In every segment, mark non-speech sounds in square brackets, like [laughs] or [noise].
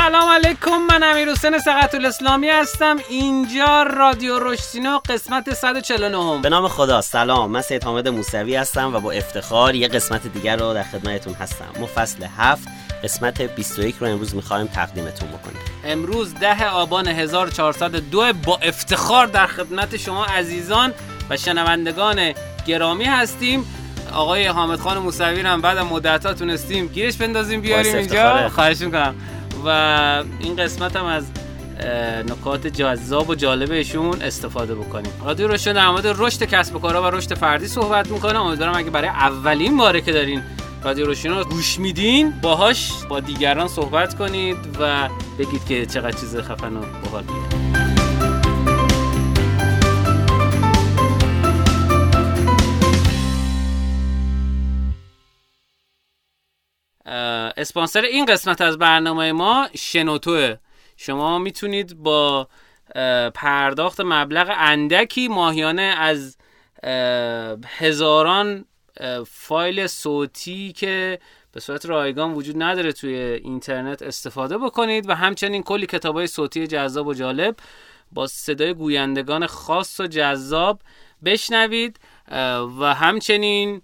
سلام علیکم من امیر حسین سقط الاسلامی هستم. اینجا رادیو رشتینو قسمت 149 به نام خدا سلام. من سید حامد موسوی هستم و با افتخار یه قسمت دیگر رو در خدمتتون هستم. ما فصل 7 قسمت 21 رو امروز می‌خوایم تقدیمتون بکنیم. امروز ده آبان 1402 با افتخار در خدمت شما عزیزان و شنوندگان گرامی هستیم. آقای حامد خان موسوی هم بعد مدت ها تونستیم گیرش بندازیم بیاریم اینجا. خواهش می‌کنم. و این قسمت هم از نکات جذاب و جالبشون استفاده بکنیم. رادیو روشن در مورد رشد کسب و کارها و رشد فردی صحبت می‌کنه. امیدوارم اگه برای اولین باره که دارین رادیو روشن رو گوش میدین باهاش با دیگران صحبت کنید و بگید که چقدر چیز خفن و باحال اسپانسر این قسمت از برنامه ما شنوتوه. شما می‌تونید با پرداخت مبلغ اندکی ماهیانه از هزاران فایل صوتی که به صورت رایگان وجود نداره توی اینترنت استفاده بکنید و همچنین کلی کتاب های صوتی جذاب و جالب با صدای گویندگان خاص و جذاب بشنوید و همچنین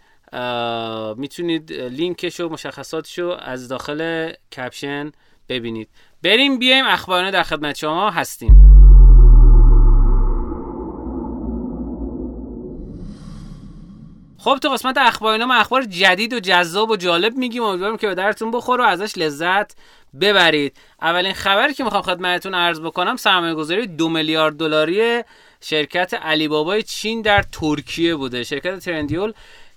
می‌تونید لینکش و مشخصاتشو از داخل کپشن ببینید. بریم بیایم اخبارانه در خدمت شما هستیم. خب تو قسمت اخبار ما اخبار جدید و جذاب و جالب میگیم. امیدوارم که به درتون بخور و ازش لذت ببرید. اولین خبری که می‌خوام خدمتتون عرض بکنم سرمایه گذاری دو میلیارد دلاری شرکت علی بابای چین در ترکیه بوده. شرکت ترندیول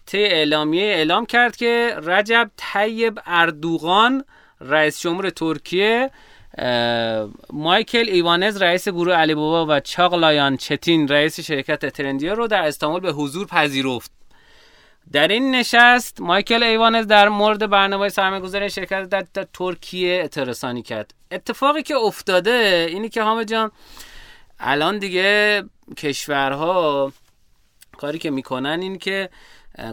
طی اعلامیه اعلام کرد که رجب طیب اردوغان رئیس جمهور ترکیه مایکل ایوانز رئیس گروه علی بابا و چاغلایان چتین رئیس شرکت ترندیا رو در استانبول به حضور پذیرفت. در این نشست مایکل ایوانز در مورد برنامه سرمایه‌گذاری شرکت در, در ترکیه اعتراضانی کرد. اتفاقی که افتاده اینی که حامد جان الان دیگه کشورها کاری که می‌کنن این که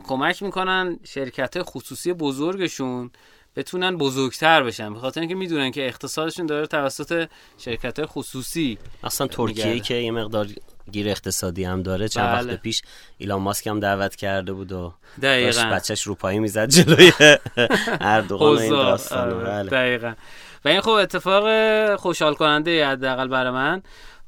کمک می‌کنن شرکت خصوصی بزرگشون بتونن بزرگتر بشن به خاطر اینکه می‌دونن که اقتصادشون داره توسط شرکت خصوصی اصلا ترکیه که یه مقدار گیر اقتصادی هم داره چند بله. وقت پیش ایلان ماسک هم دعوت کرده بود و داشت بچهش رو پایی می‌زد جلوی [laughs] اردوغان این داستان آره. بله. دقیقا و این خب اتفاق خوشحال کننده حداقل برای من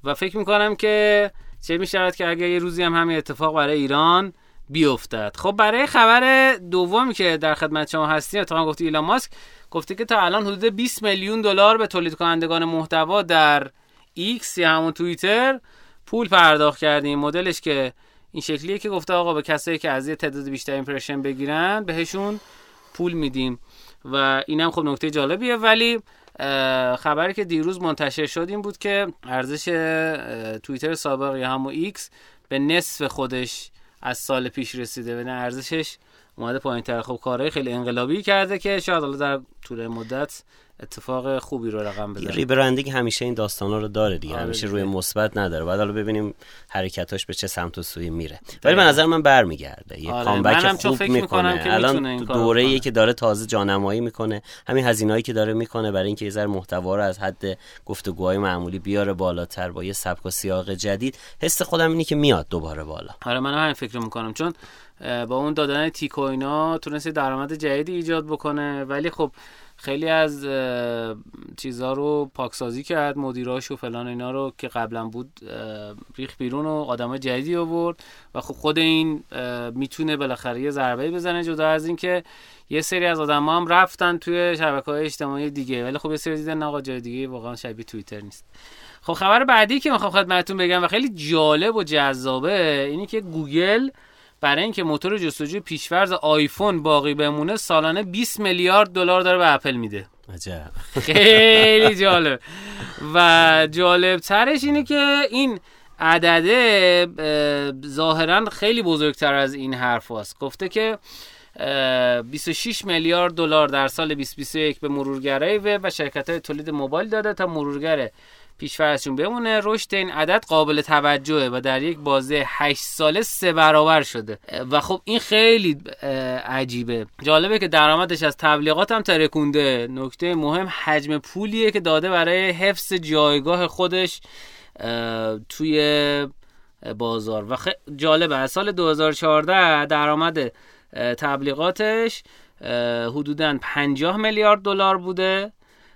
و فکر می‌کنم که چه می‌شود که اگر یه روزی هم همین اتفاق برای ایران بیفتد. خب برای خبر دومی که در خدمت شما هستیم اتفاقا گفتی ایلان ماسک گفته که تا الان حدود 20 میلیون دلار به تولید کنندگان محتوا در ایکس یا همون توییتر پول پرداخت کردیم. مدلش که این شکلیه که گفته آقا به کسایی که از یه تعداد بیشتر impression بگیرن بهشون پول میدیم. و اینم خب نکته جالبیه. ولی خبری که دیروز منتشر شد این بود که ارزش توییتر سابق یا همون ایکس به نصف خودش از سال پیش رسیده و ارزشش. اومده پایین تر خب کارهای خیلی انقلابی کرده که شاید حالا در طول مدت اتفاق خوبی رو رقم بزنه. rebranding همیشه این داستانا رو داره دیگه. آره همیشه روی مثبت نداره. بعد حالا ببینیم حرکتاش به چه سمت و سوی میره. ولی به نظر من برمیگرده. یه آره. comeback خوب می‌کنه. الان دوره ای که داره تازه جانمایی می‌کنه همین هزینه‌ای که داره می‌کنه برای اینکه یه ذره محتوا رو از حد گفتگوهای معمولی بیاره بالاتر با یه سبک و سیاق جدید حس خودم اینی که میاد دوباره بالا. آره من همین فکر می‌کنم. چون با اون دادن تیکو اینا تونسته درآمد جدیدی ایجاد بکنه. ولی خب خیلی از چیزها رو پاکسازی کرد مدیراش و فلان اینا رو که قبلا بود ریخ بیرون و آدم جدیدی آورد و خب خود این می‌تونه بالاخره یه ضربه بزنه جدا از اینکه یه سری از آدم هم رفتن توی شبکه های اجتماعی دیگه ولی خب یه سری دیدن آقا جای دیگه واقعا شبیه توییتر نیست. خب خبر بعدی که می‌خوام خدمتتون بگم و خیلی جالب و جذابه اینی که گوگل برای اینکه موتور جستجوی پیشورز آیفون باقی بمونه سالانه 20 میلیارد دلار داره به اپل میده. عجب. خیلی جالب. و جالب ترش اینه که این عدده ظاهرا خیلی بزرگتر از این حرف هست. گفته که 26 میلیارد دلار در سال 2021 به مرورگرای وب و شرکت های تولید موبایل داده تا مرورگر پیشفرضشون بمونه رشد این عدد قابل توجهه و در یک بازه 8 ساله سه برابر شده. و خب این خیلی عجیبه. جالبه که درآمدش از تبلیغات هم ترکونده. نکته مهم حجم پولیه که داده برای حفظ جایگاه خودش توی بازار. و خ... جالبه از سال 2014 درآمد تبلیغاتش حدودا 50 میلیارد دلار بوده.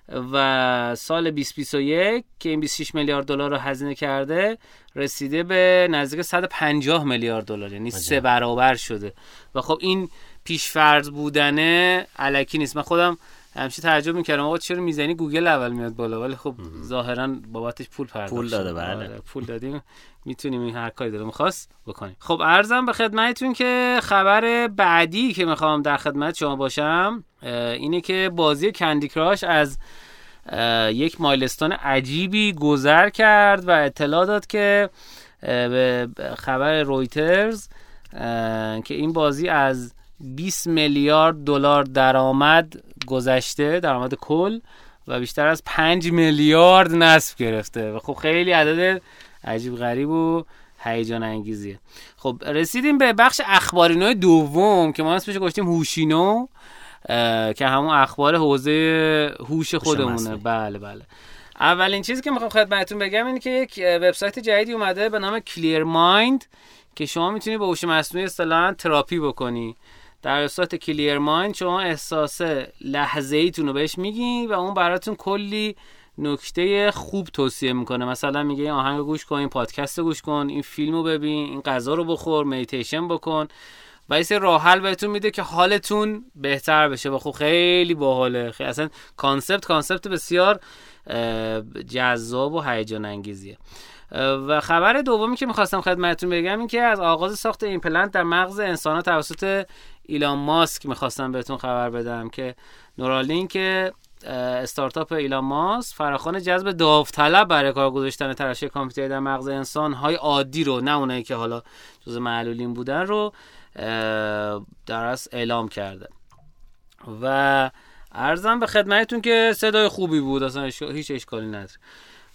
و سال 2021 که این 26 میلیارد دلار رو هزینه کرده رسیده به نزدیک 150 میلیارد دلار یعنی سه برابر شده. و خب این پیشفرض بودنه علکی نیست. من خودم همیشه تعجب می‌کردم. آقا چرا می‌زنی؟ گوگل اول میاد بالا. ولی خب ظاهرا بابتش پول پرداخت پول داده بله. آره، پول دادیم می‌تونیم این هر کاری داره می‌خواست بکنیم. خب ارزم به خدمتتون که خبر بعدی که می‌خوام در خدمت شما باشم اینه که بازی کندی کراش از یک مایلستون عجیبی گذر کرد و اطلاع داد که به خبر رویترز که این بازی از 20 میلیارد دلار درآمد گذشته درآمد کل و بیشتر از 5 میلیارد نصب گرفته. و خب خیلی عدد عجیب غریب و هیجان انگیزیه. خب رسیدیم به بخش اخبارینو دوم که ما اسمش گفتیم هوشینو. که همون اخبار حوزه هوش خودمونه. بله بله. اولین چیزی که می‌خوام خدمتتون بگم اینه که یک وبسایت جدیدی اومده به نام Clear Mind که شما می‌تونی با هوش مصنوعی اصطلاحا تراپی بکنی. در وبسایت Clear Mind شما احساس لحظه ایتون رو بهش میگین و اون براتون کلی نکته خوب توصیه می‌کنه. مثلا میگه این آهنگ گوش کن این پادکست گوش کن این فیلم رو ببین این غذا رو بخور مدیتیشن بکن. و یه راه حل بهتون میده که حالتون بهتر بشه. و خب خیلی باحاله. خیلی اصلا concept concept بسیار جذاب و هیجان انگیزیه. و خبر دومی که می‌خواستم خدمتتون بگم این که از آغاز ساخت این پلنت در مغز انسان توسط ایلان ماسک می‌خواستم بهتون خبر بدم که Neuralink استارتاپ ایلان ماسک فراخوان جذب داوطلب برای کار گذاشتن تراشه‌ی کامپیوتری در مغز انسان های عادی رو نه اونایی که حالا جز معلولین بودن رو در اعلام کرده. و ارزم به خدمتتون که صدای خوبی بود اصلا هیچ اشکالی نداره.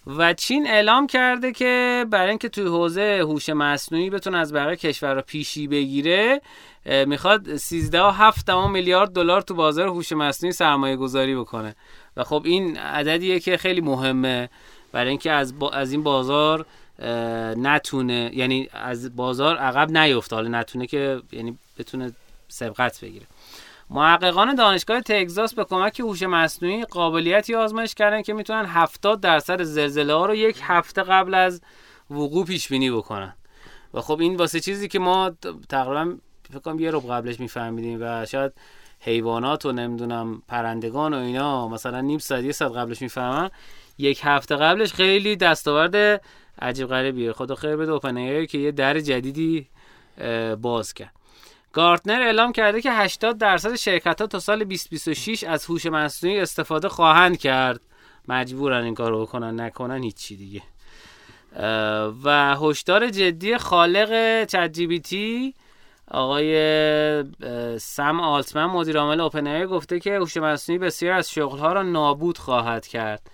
و چین اعلام کرده که برای اینکه توی حوزه هوش مصنوعی بتونه از برای کشور را پیشی بگیره می‌خواد 13.7 میلیارد دلار تو بازار هوش مصنوعی سرمایه گذاری بکنه. و خب این عددیه که خیلی مهمه برای اینکه از, از این بازار نتونه یعنی از بازار عقب نیفته. حالا نتونه که یعنی بتونه سبقت بگیره. محققان دانشگاه تگزاس به کمک هوش مصنوعی قابلیتی آزمایش کردن که می‌تونن 70 درصد زلزله ها رو یک هفته قبل از وقوع پیش بینی بکنن. و خب این واسه چیزی که ما تقریبا فکر کنم یه رو قبلش میفهمیدیم و شاید حیوانات و نمی‌دونم پرندگان و اینا مثلا نیم ساعت یه ساعت قبلش می‌فهمن. یک هفته قبلش خیلی دستاورد عجیب غریبیه. خدا خیر بده اوپن که یه در جدیدی باز کرد. گارتنر اعلام کرده که 80 درصد شرکت ها تا سال 2026 از هوش مصنوعی استفاده خواهند کرد. مجبورن این کارو بکنن نکنن هیچی دیگه. و هشدار جدی خالق چت جی بی تی آقای سم آلتمن مدیر عامل اوپن گفته که هوش مصنوعی بسیار از شغل ها را نابود خواهد کرد.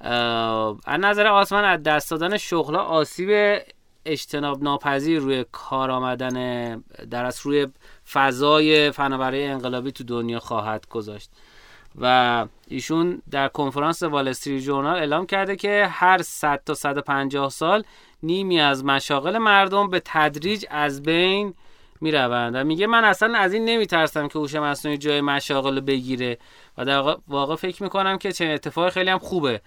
از نظر آسمان از دست دادن شغل آسیب اجتناب ناپذیر روی کار آمدن در از روی فضای فناوری انقلابی تو دنیا خواهد گذاشت. و ایشون در کنفرانس وال استریت جورنال اعلام کرده که هر 100 تا 150 سال نیمی از مشاغل مردم به تدریج از بین می روند و میگه من اصلا از این نمی ترسم که هوش مصنوعی جای مشاغل بگیره. و در واقع فکر می‌کنم که چه اتفاق خیلی هم خوبه.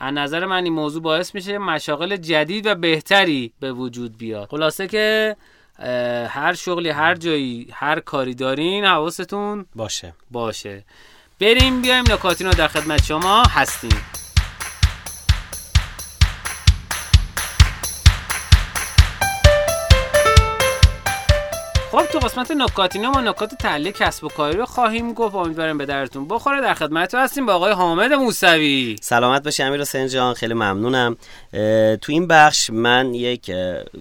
از نظر من این موضوع باعث میشه مشاغل جدید و بهتری به وجود بیاد. خلاصه که هر شغلی هر جایی هر کاری دارین حواستون باشه. باشه. بریم بیایم نکاتین رو در خدمت شما هستیم. تو قسمت نکاتینه ما نکات تحلیل کسب و کاری رو خواهیم گفت امیدواریم به درتون بخوره. در خدمت هستیم با آقای حامد موسوی. سلامت باشی امیر حسین جان خیلی ممنونم. تو این بخش من یک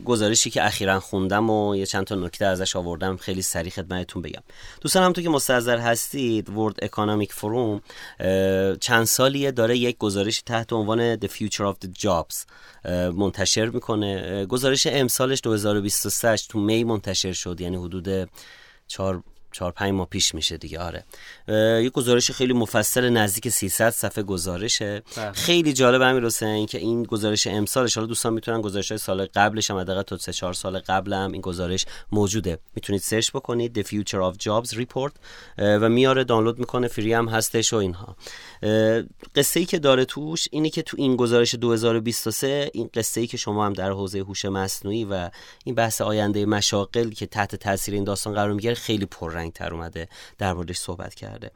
گزارشی که اخیرا خوندم و یه چند تا نکته ازش آوردم خیلی سریع خدمتتون بگم. دوستان هم تو که مستحضر هستید ورد اکانومیک فروم چند سالیه داره یک گزارش تحت عنوان The Future of the Jobs منتشر می‌کنه. گزارش امسالش 2023 تو می منتشر شد یعنی حدود چهار چهار پنج ماه پیش میشه دیگه آره. یه گزارش خیلی مفصل نزدیک 300 صفحه گزارشه. بله. خیلی جالب امیر حسین که این گزارش امسالش حالا دوستان می‌تونن گزارش های سال قبلش هم حداقل تا 3 4 سال قبل هم این گزارش موجوده. می‌تونید سرچ بکنید The Future of Jobs Report و میاره دانلود می‌کنه فری هم هستش و اینها. قصه ای که داره توش اینه که تو این گزارش 2023 این قصه ای که شما هم در حوزه هوش مصنوعی و این بحث آینده مشاغل که تحت تاثیر این داستان قرار می‌گیره خیلی پررنگ تر اومده در موردش صحبت کرده.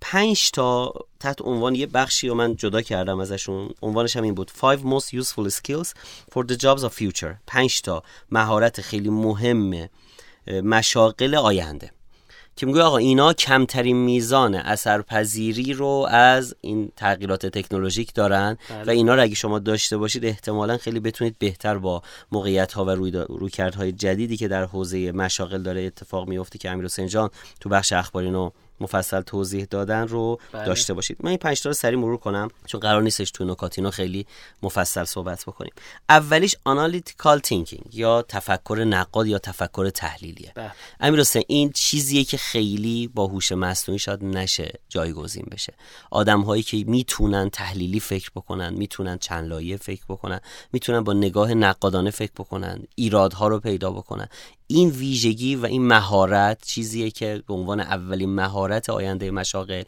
پنج تا تحت عنوان یه بخشی رو من جدا کردم ازشون. عنوانش هم این بود. Five most useful skills for the jobs of future. پنج تا مهارت خیلی مهم مشاغل آینده. که میگه آقا اینا کمترین میزان اثرپذیری رو از این تغییرات تکنولوژیک دارن بله. و اینا رو اگه شما داشته باشید احتمالا خیلی بتونید بهتر با موقعیت ها و روی رویکردهای جدیدی که در حوزه مشاغل داره اتفاق میفته که امیر حسین جان تو بخش اخباری نو مفصل توضیح دادن رو بله. داشته باشید. من این پنج تا رو سریع مرور کنم چون قرار نیستش تو نکات اینو خیلی مفصل صحبت بکنیم. اولیش analytical thinking یا تفکر نقاد یا تفکر تحلیلیه. بله. امیر حسین این چیزیه که خیلی با هوش مصنوعی شاید نشه جایگزین بشه. آدم هایی که می‌تونن تحلیلی فکر بکنن می‌تونن چند لایه فکر بکنن می‌تونن با نگاه نقادانه فکر بکنن ایرادها رو پیدا بکنن. این ویژگی و این مهارت چیزیه که به عنوان اولین مهارت آینده مشاغل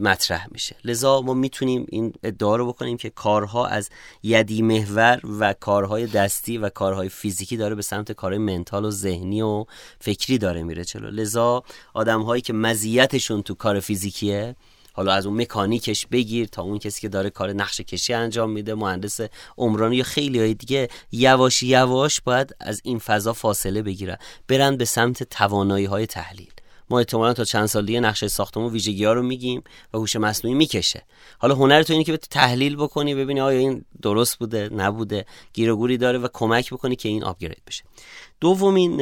مطرح میشه. لذا ما می‌تونیم این ادعا رو بکنیم که کارها از یدی محور و کارهای دستی و کارهای فیزیکی داره به سمت کارهای منتال و ذهنی و فکری داره میره چلو لذا آدم هایی که مزیتشون تو کار فیزیکیه حالا از اون مکانیکش بگیر تا اون کسی که داره کار نقشه کشی انجام میده مهندس عمرانی یا خیلی های دیگه یواش یواش باید از این فضا فاصله بگیرن. برن به سمت توانایی های تحلیل. ما احتمالا تا چند سال دیگه نقشه ساختمون ویژگی ها رو میگیم و هوش مصنوعی می‌کشه. حالا هنر تو اینه که تحلیل بکنی ببینی آیا این درست بوده نبوده گیر و گوری داره و کمک بکنی که این upgrade بشه. دومین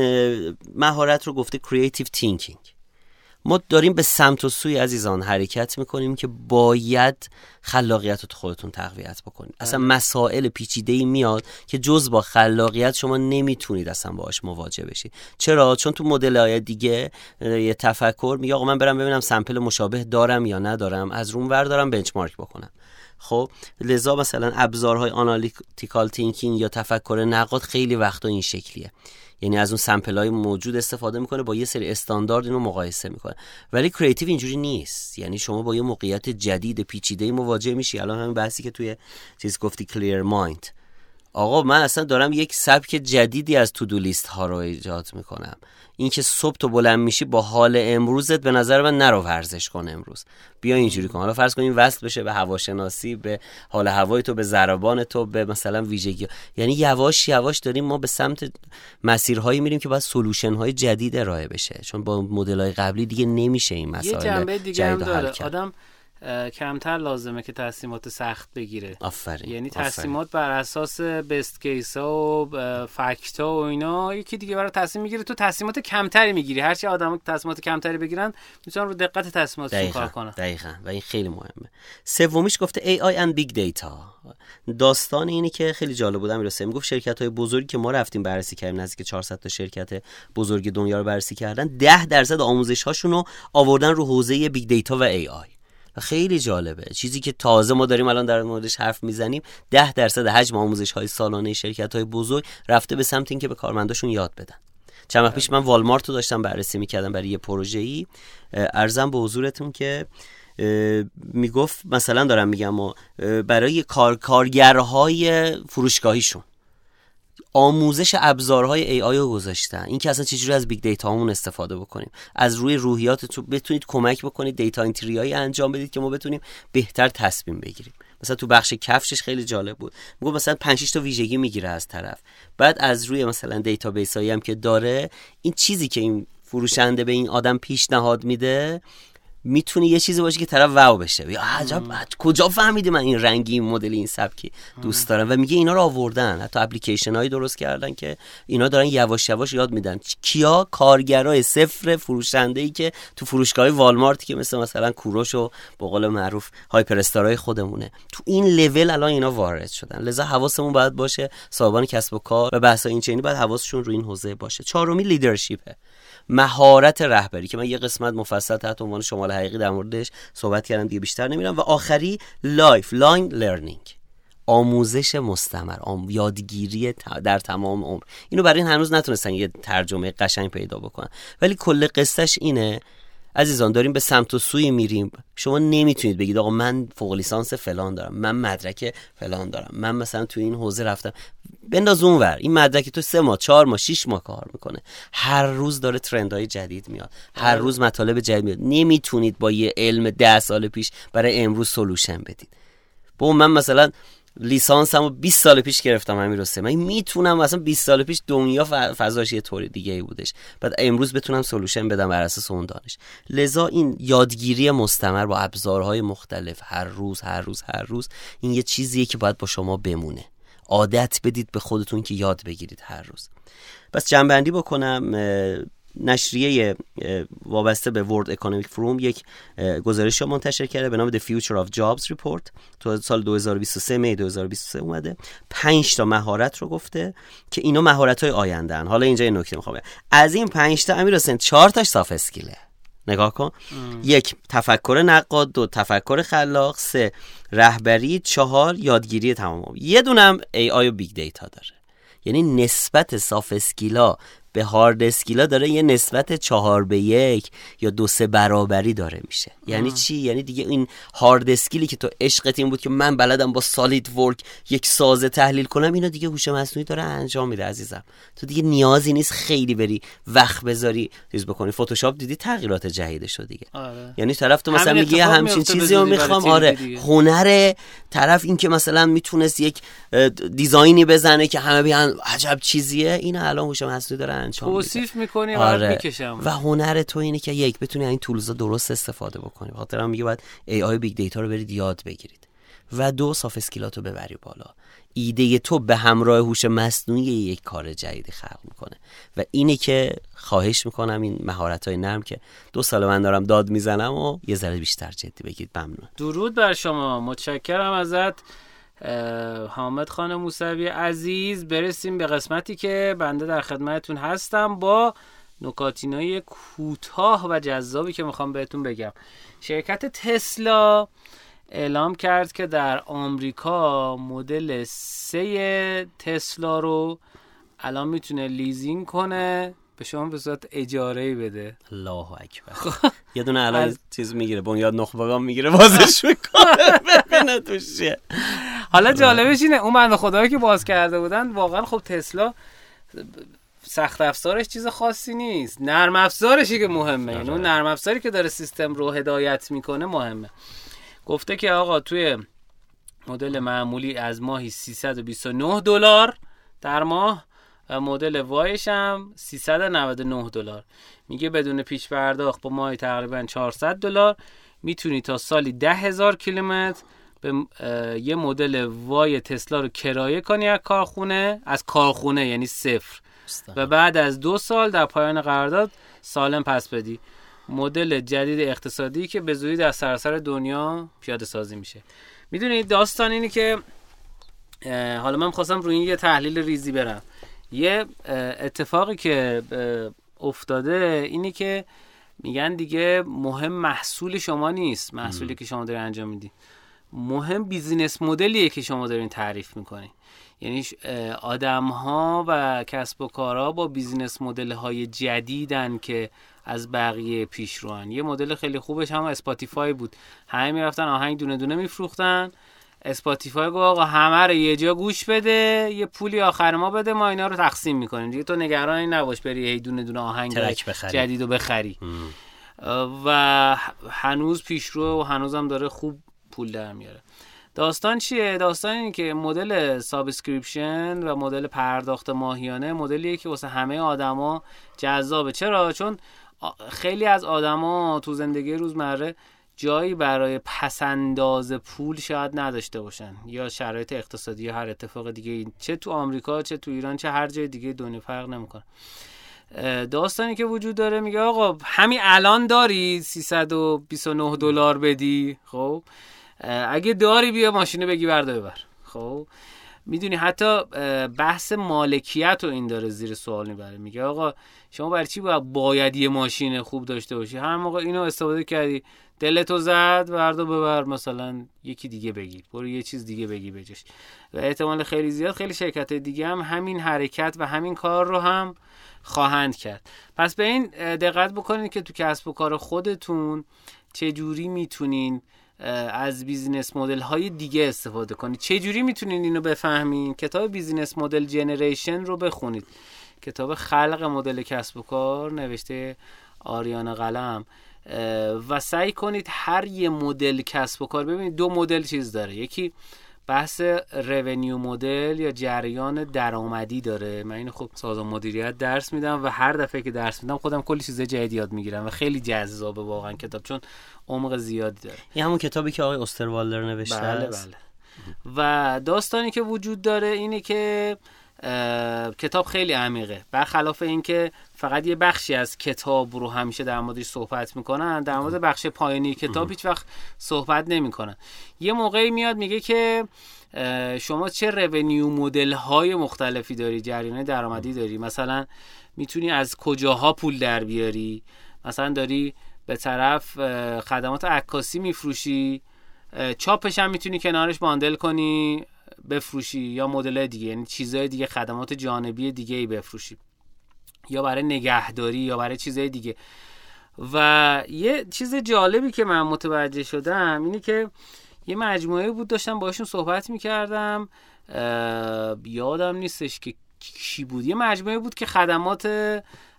مهارت رو گفته creative thinking ما داریم به سمت و سوی عزیزان حرکت می‌کنیم که باید خلاقیت رو خودتون تقویت بکنید. اصلا بله. مسائل پیچیده ای میاد که جز با خلاقیت شما نمی‌تونید اصلا باهاش مواجه بشید. چرا؟ چون تو مدل های دیگه یه تفکر میگه آقا من برم ببینم sample مشابه دارم یا ندارم از روش دارم benchmark بکنم. خب لذا مثلا ابزارهای analytical thinking یا تفکر نقاد خیلی وقتا این شکلیه. یعنی از اون sample های موجود استفاده می‌کنه با یه سری استاندارد اینو مقایسه می‌کنه. ولی creative اینجوری نیست. یعنی شما با یه موقعیت جدید پیچیده مواجه میشی. الان همین بحثی که توی چیز گفتی Clear Mind آقا من اصلا دارم یک سبک جدیدی از to-do list ها رو ایجاد می‌کنم. اینکه صبح تو بلند میشی با حال امروزت به نظر من نرو ورزش کن امروز. بیا اینجوری کن. حالا فرض کن این وصل بشه به هواشناسی به حال هوای تو به ضربان تو به مثلا ویژگی. یعنی یواش یواش داریم ما به سمت مسیرهایی میریم که باید solution های جدید ارائه بشه. چون با مدل های قبلی دیگه نمیشه این مسائل یه جنبه دیگه هم داره. آدم کمتر لازمه که تصمیمات سخت بگیره. آفرین یعنی تصمیمات بر اساس best case ها و fact ها و اینا یکی دیگه برای تصمیم می‌گیره. تو تصمیمات کمتری می‌گیری. هرچی آدم تصمیمات کمتری بگیرن می‌تونن رو دقت تصمیمات کار کنن. دقیقا. و این خیلی مهمه. سومیش گفته AI and Big Data. داستان اینه که خیلی جالب بودم می‌رسه می‌گفت شرکت های بزرگی که ما رفتیم بررسی کردیم نزدیک 400 تا شرکت بزرگ دنیا رو بررسی کردن 10 درصد آموزش هاشون رو آوردن رو حوزه big data و AI خیلی جالبه. چیزی که تازه ما داریم الان در موردش حرف می‌زنیم ده درصد حجم آموزش های سالانه شرکت های بزرگ رفته به سمت اینکه به کارمنداشون یاد بدن. چند وقت پیش من والمارت رو داشتم بررسی می‌کردم برای یه پروژه ای عرضم به حضورتون که می‌گفت مثلا دارم میگم برای کار کارگرهای فروشگاهیشون. آموزش ابزارهای AI رو گذاشتن. این که اصلا چجوری از big data همون استفاده بکنیم. از روی روحیات تو بتونید کمک بکنید data entry هایی انجام بدید که ما بتونیم بهتر تصمیم بگیریم. مثلا تو بخش کفشش خیلی جالب بود. میگه مثلا 5 تا ویژگی می‌گیره از طرف. بعد از روی مثلا database هایی هم که داره این چیزی که این فروشنده به این آدم پیشنهاد میده می‌تونه یه چیزی باشه که طرف wow بشه. یا عجب کجا فهمیدی من این رنگی این مدل این سبکی دوست دارم؟ و میگه اینا رو آوردن. حتی اپلیکیشن هایی درست کردن که اینا دارن یواش یواش یاد میدن. کیا؟ کارگرای صفر فروشنده ای که تو فروشگاه والمارتی که مثل مثلا کوروش و به قول معروف هایپر استارای خودمونه. تو این لول الان اینا وارد شدن. لذا حواسمون باید باشه صاحبان کسب و کار و بحث این چنینی باید حواسشون رو این حوزه باشه. چهارمی leadership ه مهارت رهبری که من یه قسمت مفصل تحت عنوان شمال حقیقی در موردش صحبت کردم دیگه بیشتر نمیرم. و آخری lifelong learning. آموزش مستمر آم... یادگیری در تمام عمر. اینو برای این هنوز نتونستن یه ترجمه قشنگ پیدا بکنن. ولی کل قصهش اینه عزیزان داریم به سمت و سوی میریم. شما نمی‌تونید بگید آقا من فوق لیسانس فلان دارم من مدرک فلان دارم من مثلا تو این حوزه رفتم. بنداز اونور این مدرک تو سه ماه چهار ماه شیش ماه کار می‌کنه. هر روز داره ترندهای جدید میاد هر آره. روز مطالب جدید میاد. نمی‌تونید با یه علم ده سال پیش برای امروز سلوشن بدید. با من مثلا لیسانسمو 20 سال پیش گرفتم همین راسته من می‌تونم مثلا 20 سال پیش دنیا فضاش یه طوری دیگه ای بودش. بعد امروز بتونم سولوشن بدم بر اساس اون دانش. لذا این یادگیری مستمر با ابزارهای مختلف هر روز هر روز هر روز این یه چیزیه که باید با شما بمونه. عادت بدید به خودتون که یاد بگیرید هر روز. پس جنبندی بکنم نشریه وابسته به ورد اکونومیک فروم یک گزارش رو منتشر کرده به نام The Future of Jobs Report. تو سال 2023 می 2023 اومده. 5 تا مهارت رو گفته که اینا مهارت های آینده حالا اینجا یه نکته می‌خوام از این 5 تا امیر حسین 4 تاش soft skill ه. نگاه کن. یک تفکر نقاد. دو تفکر خلاق. سه رهبری چهار یادگیری تمام. یه دونم AI و big data داره. یعنی نسبت soft skill ا به hard skill ا داره یه نسبت چهار به یک یا دو سه برابری داره میشه. یعنی چی؟ یعنی دیگه این هارد اسکیلی که تو عشقت این بود که من بلدم با سالید ورک یک سازه تحلیل کنم اینا دیگه هوش مصنوعی داره انجام میده عزیزم. تو دیگه نیازی نیست خیلی بری وقت بذاری چیز بکنی. فتوشاپ دیدی؟ تغییرات جدید شد دیگه. آره. یعنی طرف تو مثلا میگه همچین چیزی رو می‌خوام آره. هنر طرف این که مثلا می‌تونست یک دیزاینی بزنه که همه بیان عجب چیزیه این الان هوش مصنوعی داره انجام توصیف می‌کنی آره. می‌کشم. و هنر تو اینه که یک بتونی این tools ا درست استفاده بکنی. خاطر هم میگه باید AI big data رو برید یاد بگیرید. و دو soft skill اتو ببری بالا. ایده تو به همراه هوش مصنوعی یک کار جدیدی خلق می‌کنه. و اینه که خواهش می‌کنم این مهارت های نرم که دو سال من دارم داد می‌زنم و یه ذره بیشتر جدی بگیرید. ممنون. درود بر شما. متشکرم ازت. حامد خان موسوی عزیز برسیم به قسمتی که بنده در خدمتتون هستم با نکاتینای کوتاه و جذابی که می‌خوام بهتون بگم. شرکت تسلا اعلام کرد که در آمریکا مدل سه تسلا رو الان می‌تونه لیزینگ کنه. به شما به صورت اجاره بده. الله اکبر. خب. یه دونه الان چیز می‌گیره بنیاد نخبگان می‌گیره بازش [laughs] می‌کنه. ببینه توش حالا جالبش اینه اون بنده خدایی که باز کرده بودن واقعا خب تسلا سخت افزارش چیز خاصی نیست. نرم افزارشی که مهمه. آره. اون نرم افزاری که داره سیستم رو هدایت می‌کنه مهمه. گفته که آقا توی مدل معمولی از ماهی 329 دلار در ماه و مدل وایش هم 399 دلار. میگه بدون پیش پرداخت با ماهی تقریبا 400 دلار می‌تونی تا سالی 10 هزار کیلومتر به یه مدل وای تسلا رو کرایه کنی از کارخونه از کارخونه یعنی صفر. و بعد از دو سال در پایان قرارداد سالم پس بدی. مدل جدید اقتصادی که به زودی در سراسر دنیا پیاده سازی میشه. می‌دونید داستان اینه که حالا من خواستم روی این یه تحلیل ریزی برم. یه اتفاقی که افتاده اینه که میگن دیگه مهم محصول شما نیست محصولی که شما داری انجام میدی. مهم بیزینس مدلیه که شما دارین تعریف می‌کنین. یعنی آدم ها و کسب و کارها با business model های جدیدن که از بقیه پیش روان یه مدل خیلی خوبش هم اسپاتیفای بود. همه می‌رفتن آهنگ دونه دونه میفروختن. اسپاتیفای گفت آقا همه رو یه جا گوش بده یه پولی آخر ما بده ما اینا رو تقسیم می‌کنیم. دیگه تو نگرانی نباش بری هی دونه دونه آهنگ جدید رو بخری. و هنوز پیشرو و هنوزم داره خوب پول در میاره. داستان چیه؟ داستان اینه که مدل subscription و مدل پرداخت ماهیانه مدلیه که واسه همه آدما جذابه. چرا؟ چون خیلی از آدما تو زندگی روزمره جایی برای پس‌انداز پول شاید نداشته باشن. یا شرایط اقتصادی یا هر اتفاق دیگه چه تو آمریکا چه تو ایران چه هر جای دیگه دنیا فرق نمی‌کنه. داستانی که وجود داره میگه آقا همین الان داری 329 دلار بدی خب؟ اگه داری بیا ماشینو بگی بردا ببر خب؟ می‌دونی حتی بحث مالکیت رو این داره زیر سوال می‌بره. میگه آقا شما برای چی باید, باید یه ماشین خوب داشته باشی؟ هر موقع اینو استفاده کردی. دلتو زد بردا ببر مثلا یکی دیگه بگیر. برو یه چیز دیگه بگی بجش و احتمال خیلی زیاد خیلی شرکت دیگه هم همین حرکت و همین کار رو هم خواهند کرد. پس به این دقت بکنید که تو کسب و کار خودتون چه جوری می‌تونین از business model های دیگه استفاده کنید. چه جوری می‌تونین اینو بفهمین؟ کتاب Business Model Generation رو بخونید. کتاب خلق مدل کسب و کار نوشته آریان قلم. و سعی کنید هر یه مدل کسب و کار ببینید دو مدل چیز داره. یکی بحث revenue مدل یا جریان درآمدی داره. من اینو خب سازمان مدیریت درس میدم و هر دفعه که درس میدم خودم کلی چیز جدید یاد می‌گیرم و خیلی جذابه واقعا کتاب چون عمق زیادی داره. این همون کتابی که آقای استروالدر نوشته بله بله. و داستانی که وجود داره اینه که کتاب خیلی عمیقه. برخلاف اینکه فقط یه بخشی از کتاب رو همیشه در موردش صحبت می‌کنن در مورد بخش پایانی کتاب هیچ وقت صحبت نمی‌کنن. یه موقعی میاد میگه که شما چه رونیو مدل های مختلفی داری جریان درآمدی داری؟ مثلا می‌تونی از کجاها پول در بیاری؟ مثلا داری به طرف خدمات عکاسی میفروشی؟ چاپش هم می‌تونی کنارش باندل کنی؟ بفروشی یا مدل دیگه یعنی چیزهای دیگه خدمات جانبی دیگه ای بفروشی یا برای نگهداری یا برای چیزهای دیگه. و یه چیز جالبی که من متوجه شدم اینه که یه مجموعه بود داشتم باشون صحبت می‌کردم. یادم نیستش که کی بود. یه مجموعه بود که خدمات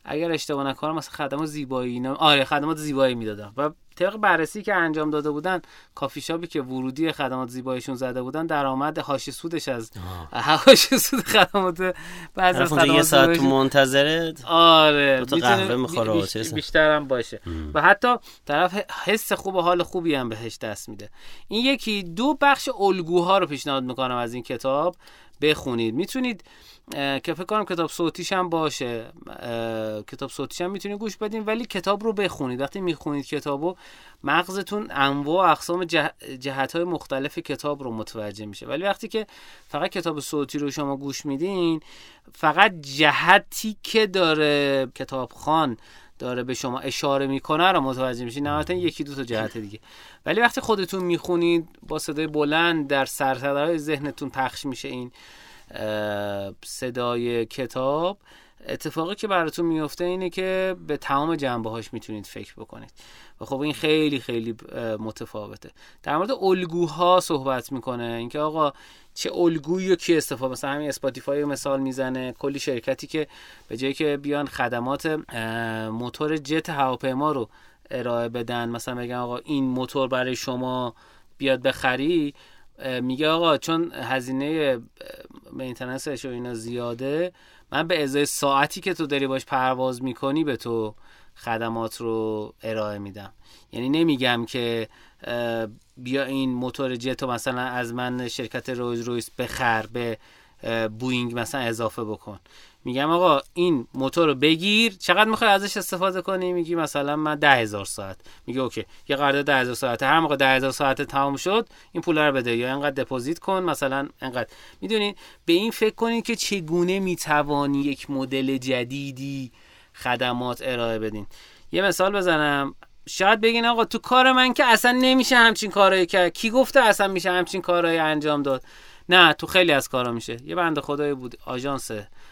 اگر اشتباه نکنم مثلا خدمات زیبایی اینا آره خدمات زیبایی می‌دادن و طبق بررسی که انجام داده بودن کافی شاپی که ورودی خدمات زیباییشون زده بودن درآمد هاش سودش از هاش [laughs] سود خدمات بعض از خدمات یه ساعت تو منتظره؟ آره تو قهوه می‌خوره بیش... بیشتر هم باشه. و حتی طرف حس خوب و حال خوبی هم بهش دست میده. این یکی دو بخش الگوها رو پیشنهاد می‌کنم از این کتاب بخونید. می‌تونید که فکر کنم کتاب صوتیش هم باشه. کتاب صوتیش هم می‌تونید گوش بدین ولی کتاب رو بخونید. وقتی می‌خونید کتابو مغزتون انواع و اقسام جهت های مختلف کتاب رو متوجه میشه. ولی وقتی که فقط کتاب صوتی رو شما گوش میدین فقط جهتی که داره کتابخان داره به شما اشاره می‌کنه رو متوجه میشین. نهایتا یکی دو تا جهت دیگه. ولی وقتی خودتون می‌خونید با صدای بلند در سرسدرهای ذهنتون پخش میشه این صدای کتاب. اتفاقی که براتون میفته اینه که به تمام جنبه هاش می‌تونید فکر بکنید. و خب این خیلی خیلی متفاوته. در مورد الگوها صحبت می‌کنه. اینکه آقا چه الگویی کی استفاده مثلا همین اسپاتیفای مثال می‌زنه. کلی شرکتی که به جایی که بیان خدمات موتور جت هواپیما رو ارائه بدن مثلا بگن آقا این موتور برای شما بیاد بخری میگه آقا چون هزینه maintenance ش و اینا زیاده من به ازای ساعتی که تو داری باش پرواز می‌کنی به تو خدمات رو ارائه میدم. یعنی نمیگم که بیا این موتور جتو مثلا از من شرکت رولز رویس بخر به بوینگ مثلا اضافه بکن. میگم آقا این موتور رو بگیر چقدر می‌خوای ازش استفاده کنی؟ میگی مثلا من ده هزار ساعت. میگه اوکی یه قرارداد ده هزار ساعت هر موقع ده هزار ساعت تمام شد این پول رو بده. یا اینقدر دپوزیت کن مثلا اینقدر. می‌دونین به این فکر کنید که چگونه می‌توانی یک مدل جدیدی خدمات ارائه بدین. یه مثال بزنم. شاید بگین آقا تو کار من که اصلا نمیشه همچین کارایی کرد. کی گفته اصلا میشه همچین کارایی انجام داد؟ نه تو خیلی از کارا میشه. یه بنده خدایی بود آژانس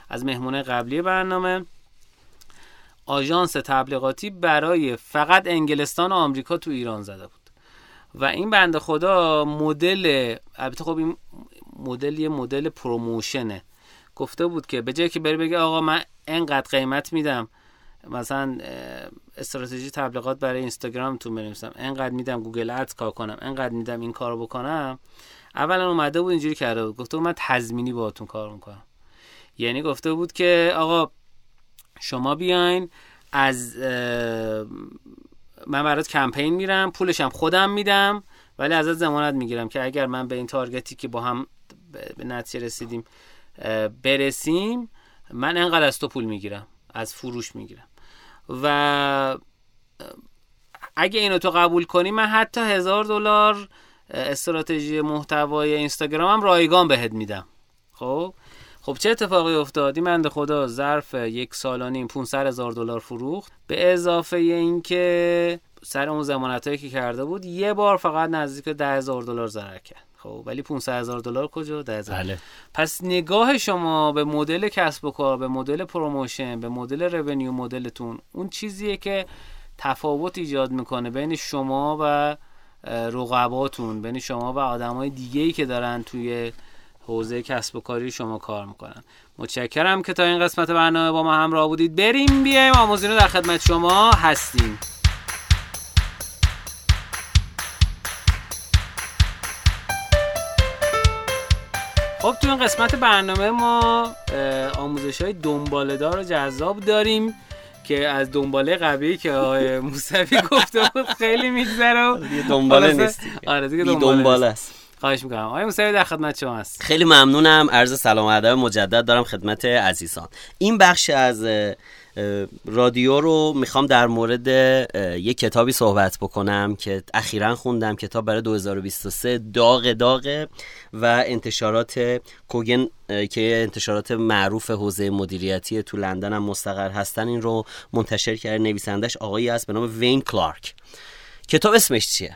از مهمونه قبلی برنامه. آژانس تبلیغاتی برای فقط انگلستان و آمریکا تو ایران زده بود. و این بنده خدا مدل البته خب این مدل یه مدل پروموشنه. گفته بود که به جای که بری بگه آقا من انقدر قیمت میدم مثلا استراتژی تبلیغات برای اینستاگرام تو بنویسم انقدر میدم گوگل ادز کار کنم انقدر میدم این کارو بکنم اولا اومده بود اینجوری کرده بود. گفته بود من تضمینی باهاتون کار می‌کنم. یعنی گفته بود که آقا شما بیاین از من برات کمپین میرم پولشم خودم میدم ولی ازت زمانت می‌گیرم که اگر من به این تارگتی که با هم به نتیجه رسیدیم برسیم من انقدر از تو پول می‌گیرم از فروش می‌گیرم. و اگه اینو تو قبول کنی من حتی هزار دلار استراتژی محتوای اینستاگرامم رایگان بهت میدم. خب؟ خب چه اتفاقی افتاد بنده خدا ظرف یک سال و نیم 500 هزار دلار فروخت. به اضافه اینکه سر اون زمانتایی که کرده بود یه بار فقط نزدیک ده هزار دلار ضرر کرد. خب ولی 500 هزار دلار کجا؟ ده بله. پس نگاه شما به مدل کسب و کار به مدل promotion به مدل revenue مدلتون اون چیزیه که تفاوت ایجاد می‌کنه بین شما و رقباتون بین شما و آدمای دیگه ای که دارن توی حوزه کسب و کاری شما کار می‌کنن. متشکرم که تا این قسمت برنامه با ما همراه بودید. بریم بیایم. آموزین رو در خدمت شما هستیم. خب تو این قسمت برنامه ما آموزش های دنبالدار و جذاب داریم که از دنباله قبلی که آقای موسوی گفته بود خیلی میگذره دنباله نیست آره دیگه دنباله است. خواهش می‌کنم. آقای موسوی در خدمت شما هست خیلی ممنونم. عرض سلام و ادب مجدد دارم خدمت عزیزان. این بخش از رادیو رو می‌خوام در مورد یک کتابی صحبت بکنم که اخیرا خوندم کتاب برای 2023 داغ داغه و انتشارات کوگن که انتشارات معروف حوزه مدیریتی تو لندن هم مستقر هستن. این رو منتشر کرده نویسندش آقایی است به نام وین کلارک. کتاب اسمش چیه؟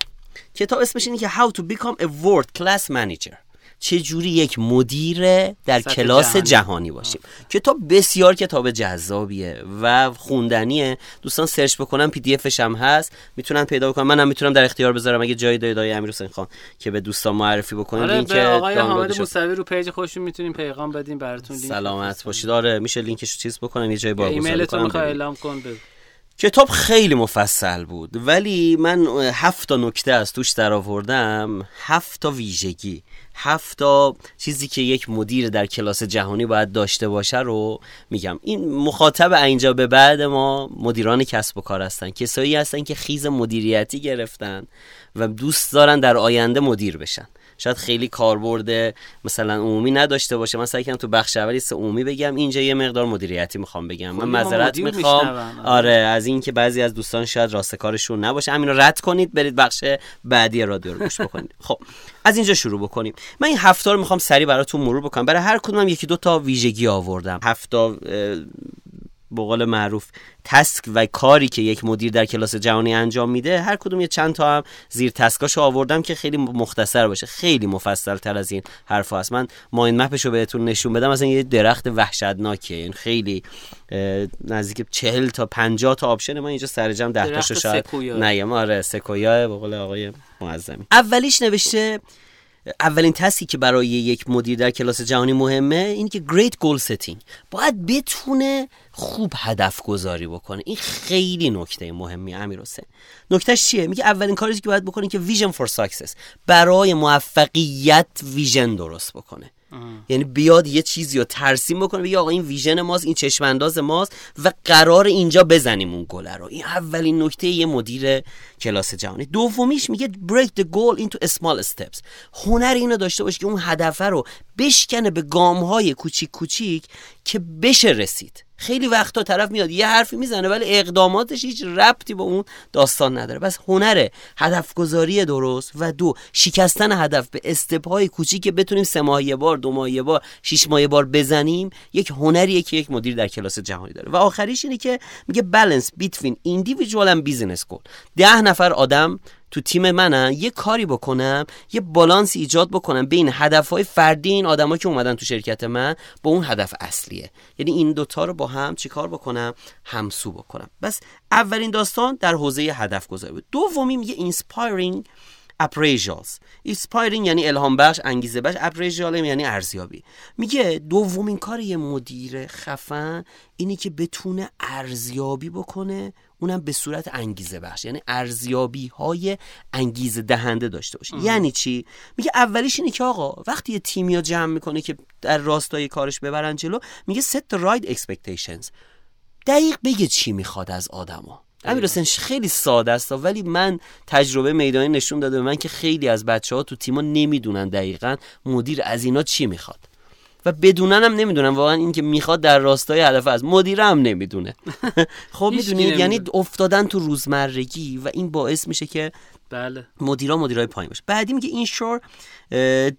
کتاب اسمش اینه که How to become a world class manager. چه جوری یک مدیر در کلاس جهانی, جهانی باشیم؟ کتاب بسیار کتاب جذابیه و خوندنیه. دوستان search بکنن PDF ش هم هست. می‌تونن پیدا بکنن. منم می‌تونم در اختیار بذارم. اگه جایی دارید آقای امیر حسین خان که به دوستان معرفی بکنید آره لینک آقای حامد موسوی رو page خودشون می‌تونیم پیغام بدیم براتون لینک سلامت باشید. آره میشه لینکش رو چیز بکنم یه جای بارگذاری کنم ایمیلتون می‌خوای اعلام کن کتاب خیلی مفصل بود ولی من هفت تا نکته از توش در آوردم هفت تا ویژگی. هفت تا چیزی که یک مدیر در کلاس جهانی باید داشته باشه رو میگم. این مخاطب اینجا به بعد ما مدیران کسب و کار هستن. کسایی هستن که خیز مدیریتی گرفتن و دوست دارن در آینده مدیر بشن. شاید خیلی کاربرد مثلا عمومی نداشته باشه. من سعی کنم تو بخش اولی سه عمومی بگم. اینجا یه مقدار مدیریتی می‌خوام بگم. من معذرت می‌خوام. آره. از اینکه بعضی از دوستان شاید راستکارشون نباشه. همین رو رد کنید برید بخش بعدی رادیو رو گوش بکنید. خب از اینجا شروع بکنیم. من این هفته رو می‌خوام سری براتون مرور بکنم. برای هر کدومم یکی دو تا ویژگی آوردم. هفته به قول معروف تسک و کاری که یک مدیر در کلاس جهانی انجام میده هر کدوم یه چند تا هم زیر task اشو آوردم که خیلی مختصر باشه خیلی مفصل تر از این حرف هست. من mind map ش رو بهتون نشون بدم این یه درخت وحشتناکه این خیلی نزدیک چهل تا 50 تا option ما اینجا سر جمع 10 تاشو شاید نه آره سکویا به قول آقای معظمی. اولیش نوشته اولین task ی که برای یک مدیر در کلاس جهانی مهمه این که great goal setting باید بتونه خوب هدف گذاری بکنه. این خیلی نکته مهمی امیر حسین. نکتهش چیه؟ میگه اولین کاری که باید بکنه که vision for success برای موفقیت vision درست بکنه. یعنی بیاد یه چیزی رو ترسیم بکنه بگه آقا این vision ماست این چشم انداز ماست و قرار اینجا بزنیم اون گل رو. این اولین نکته یه مدیر کلاس جهانی. دومیش میگه break the goal into small steps. هنر اینو داشته باشه که اون هدف رو بشکنه به گام های کوچیک کوچیک که بشه رسید. خیلی وقتا طرف میاد. یه حرفی می‌زنه ولی اقداماتش هیچ ربطی با اون داستان نداره. پس هنره هدف گذاری درست و دو شکستن هدف به step کوچیک که بتونیم سه ماه بار دو ماه بار شش ماه بار بزنیم یک هنریه که یک مدیر در کلاس جهانی داره. و آخریش اینه که میگه balance between individual and business goal ده نفر آدم تو تیم منم یه کاری بکنم یه بالانس ایجاد بکنم بین هدفهای فردی این آدمایی که اومدن تو شرکت من با اون هدف اصلیه. یعنی این دوتا رو با هم چیکار بکنم؟ همسو بکنم. پس اولین داستان در حوزه هدف گذاری بود. دومی میگه inspiring appraisals. Inspiring یعنی الهام بخش انگیزه بخش appraisal یعنی ارزیابی. میگه دومین کار یه مدیر خفن اینی که بتونه ارزیابی بکنه اونم به صورت انگیزه بخش. یعنی ارزیابی های انگیزه دهنده داشته باشه. یعنی چی؟ میگه اولیش اینه که آقا وقتی یه تیمی جمع می‌کنه که در راستای کارش ببرن جلو میگه the right expectations. دقیق بگه چی می‌خواد از آدما امیر حسین خیلی ساده است. ولی من تجربه میدانی نشون داده به من که خیلی از بچه ها تو تیما نمی‌دونن دقیقا مدیر از اینا چی می‌خواد. و بدونن هم نمی‌دونن واقعا این که می‌خواد در راستای هدف از مدیر هم نمی‌دونه. [laughs] خب می‌دونید یعنی افتادن تو روزمرگی و این باعث میشه که بله. مدیرا مدیرای پایین باشه. بعدی میگه این شور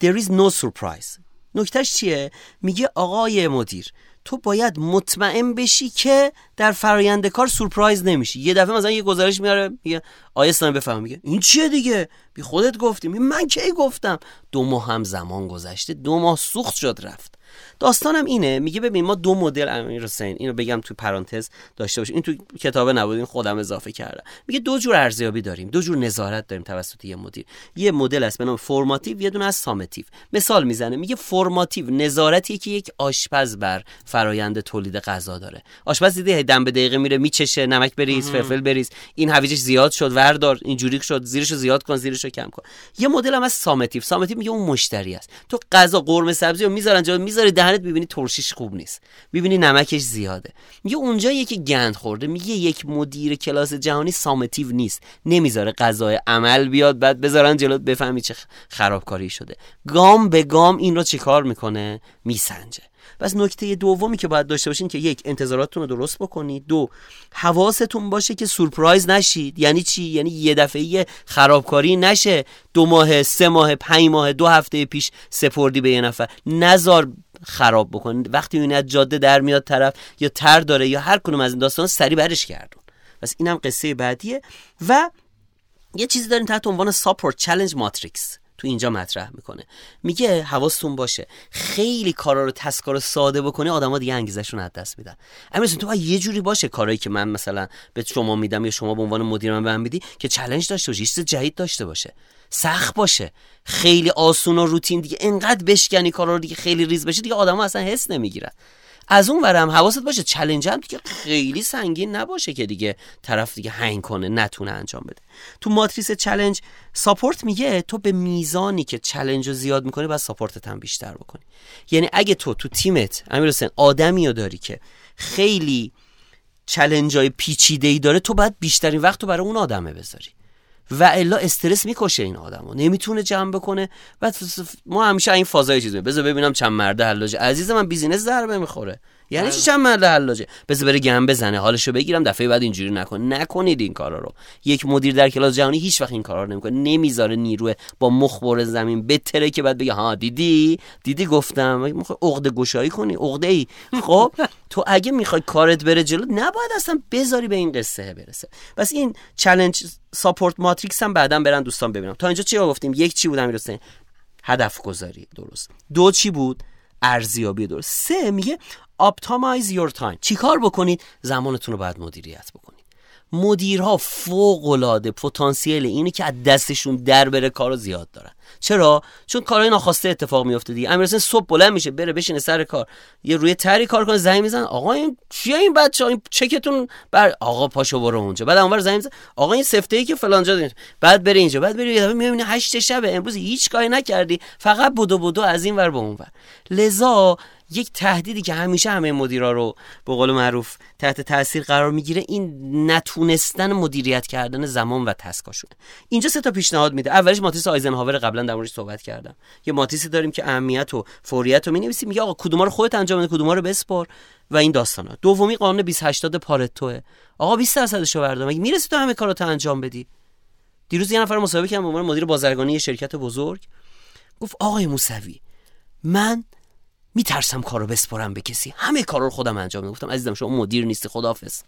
there is no surprise. نکتهش چیه؟ میگه آقای مدیر تو باید مطمئن بشی که در فرایند کار سورپرایز نمیشی. یه دفعه مثلا یه گزارش میاره میگه آیه اسلامی بفهم میگه این چیه دیگه؟ بی خودت گفتی. من کی گفتم؟ دو ماه هم زمان گذشته دو ماه سوخت شد رفت. داستانم اینه. میگه ببین ما دو مدل امیر حسین اینو بگم تو پرانتز داشته باشیم این تو کتابه نبود این خودم اضافه کردم. میگه دو جور ارزیابی داریم دو جور نظارت داریم توسط یه مدیر. یه مدل است به نام formative یه دونه هست summative. مثال می‌زنه میگه formative نظارتی که یک آشپز بر فرایند تولید غذا داره. آشپز دیده دم به دقیقه میره میچشه نمک بریز فلفل بریز. این هویجش زیاد شد وردار اینجوری شد زیرشو زیاد کن زیرشو کم کن. یه مدل هم هست summative. summative میگه اون مشتری است. تو غذا قرمه سبزی رو می‌ذارن جا می‌ذاری دهنت می‌بینی ترشیش خوب نیست. می‌بینی نمکش زیاده. میگه اونجا یکی گند خورده. میگه یک مدیر کلاس جهانی summative نیست. نمی‌ذاره غذا عمل بیاد بعد بذارن جلوت بفهمی چه خرابکاری شده. گام به گام این رو چیکار می‌کنه؟ میسنجه. پس نکته دومی که باید داشته باشین که یک انتظاراتتون رو درست بکنید. دو حواستون باشه که سورپرایز نشید. یعنی چی؟ یعنی یه دفعه خرابکاری نشه. دو ماه سه ماه پنج ماه دو هفته پیش سپردی به یه نفر. نزار خراب بکنید وقتی این از جاده در میاد طرف یا تر داره یا هر کنم از این داستان سری برش گردون. پس اینم قصه بعدیه. و یه چیزی داریم تحت عنوان support challenge matrix تو اینجا مطرح می‌کنه. میگه حواستون باشه. خیلی کارا رو task ا رو ساده بکنی آدما دیگه انگیزشون از دست میدن. اما تو باید یه جوری باشه. کارایی که من مثلا به شما میدم یا شما به عنوان مدیر من بهم میدی که چالش داشته باشه چیز جدید داشته باشه. سخت باشه. خیلی آسون و روتین دیگه انقدر بشکنی کارا رو دیگه خیلی ریز بشه دیگه آدما اصلا حس نمی‌گیرن. از اون ورم حواست باشه challenge هم دیگه خیلی سنگین نباشه که دیگه طرف دیگه هنگ کنه نتونه انجام بده. تو ماتریس challenge support میگه تو به میزانی که challenge رو زیاد می‌کنی باید support ت هم بیشتر بکنی. یعنی اگه تو تو تیمت امیر حسین آدمی رو داری که خیلی challenge های پیچیده ای داره تو باید بیشترین وقت رو برای اون آدمه بذاری. و الا استرس می‌کشه این آدمو. نمی‌تونه جمع بکنه. و ما همیشه این فازای چیز بذار ببینم چند مرده حلاجه. عزیز من business ضربه می‌خوره. یعنی چی بله. چند مرده حلاجه؟ بذار بره گم بزنه حالشو بگیرم دفعه بعد اینجوری نکن. نکنید این کارا رو. یک مدیر در کلاس جهانی هیچ وقت این کارا رو نمی‌کنه. نمی‌ذاره نیروه با مخ زمین. بتره که بعد بگه ها دیدی؟ دیدی گفتم. می‌خوای عقده گشایی کنی عقده ای خب تو اگه می‌خوای کارت بره جلو نباید اصلا بذاری به این قصه برسه. پس این چالش ساپورت ماتریکس هم بعدا برن دوستان ببینم تا اینجا چی گفتیم؟ یک چی بود می‌رسه هدف گذاری درست. دو چی بود؟ ارزیابی درست. سه میگه optimize your time. چیکار بکنید؟ زمانتون رو باید مدیریت بکنید. مدیرها فوق العاده پتانسیل اینه که از دستشون در بره کارو زیاد دارن. چرا؟ چون کارهای ناخواسته اتفاق میفته دیگه. امیر صبح بلند میشه بره بشینه سر کار. یه روی تری کار کنه زنگ میزن آقا این چیه این بچه این چکتون بر آقا پاشو برو اونجا. بعد اونور زنگ میزن آقا این سفته ای که فلان جا بعد بره اینجا بعد بره یه دفعه می‌بینی 8 شب امروز هیچ کاری نکردی. فقط بدو بدو از این ور به اون ور لذا یک تهدیدی که همیشه همه مدیرا رو به قول معروف تحت تاثیر قرار می‌گیره این نتونستن مدیریت کردن زمان و تسکاشونه. اینجا سه تا پیشنهاد میده. اولش ماتریس آیزنهاور قبلا در موردش صحبت کردم. یه ماتریسی داریم که اهمیت و فوریت رو می‌نویسیم. میگه آقا کدوما رو خودت انجام بده کدوما رو بسپار و این داستانا. دومی قانون 2080 پارتوه. آقا 20 درصدش رو بردار. مگه می‌رسی تو همه کاراتو انجام بدی؟ دیروز یه نفر مصاحبه کردم به عنوان مدیر بازرگانی شرکت بزرگ. گفت آقای موسوی من میترسم کارو بسپرم به کسی. همه کارا رو خودم انجام میدم. گفتم عزیزم شما مدیر نیستی خداحافظ.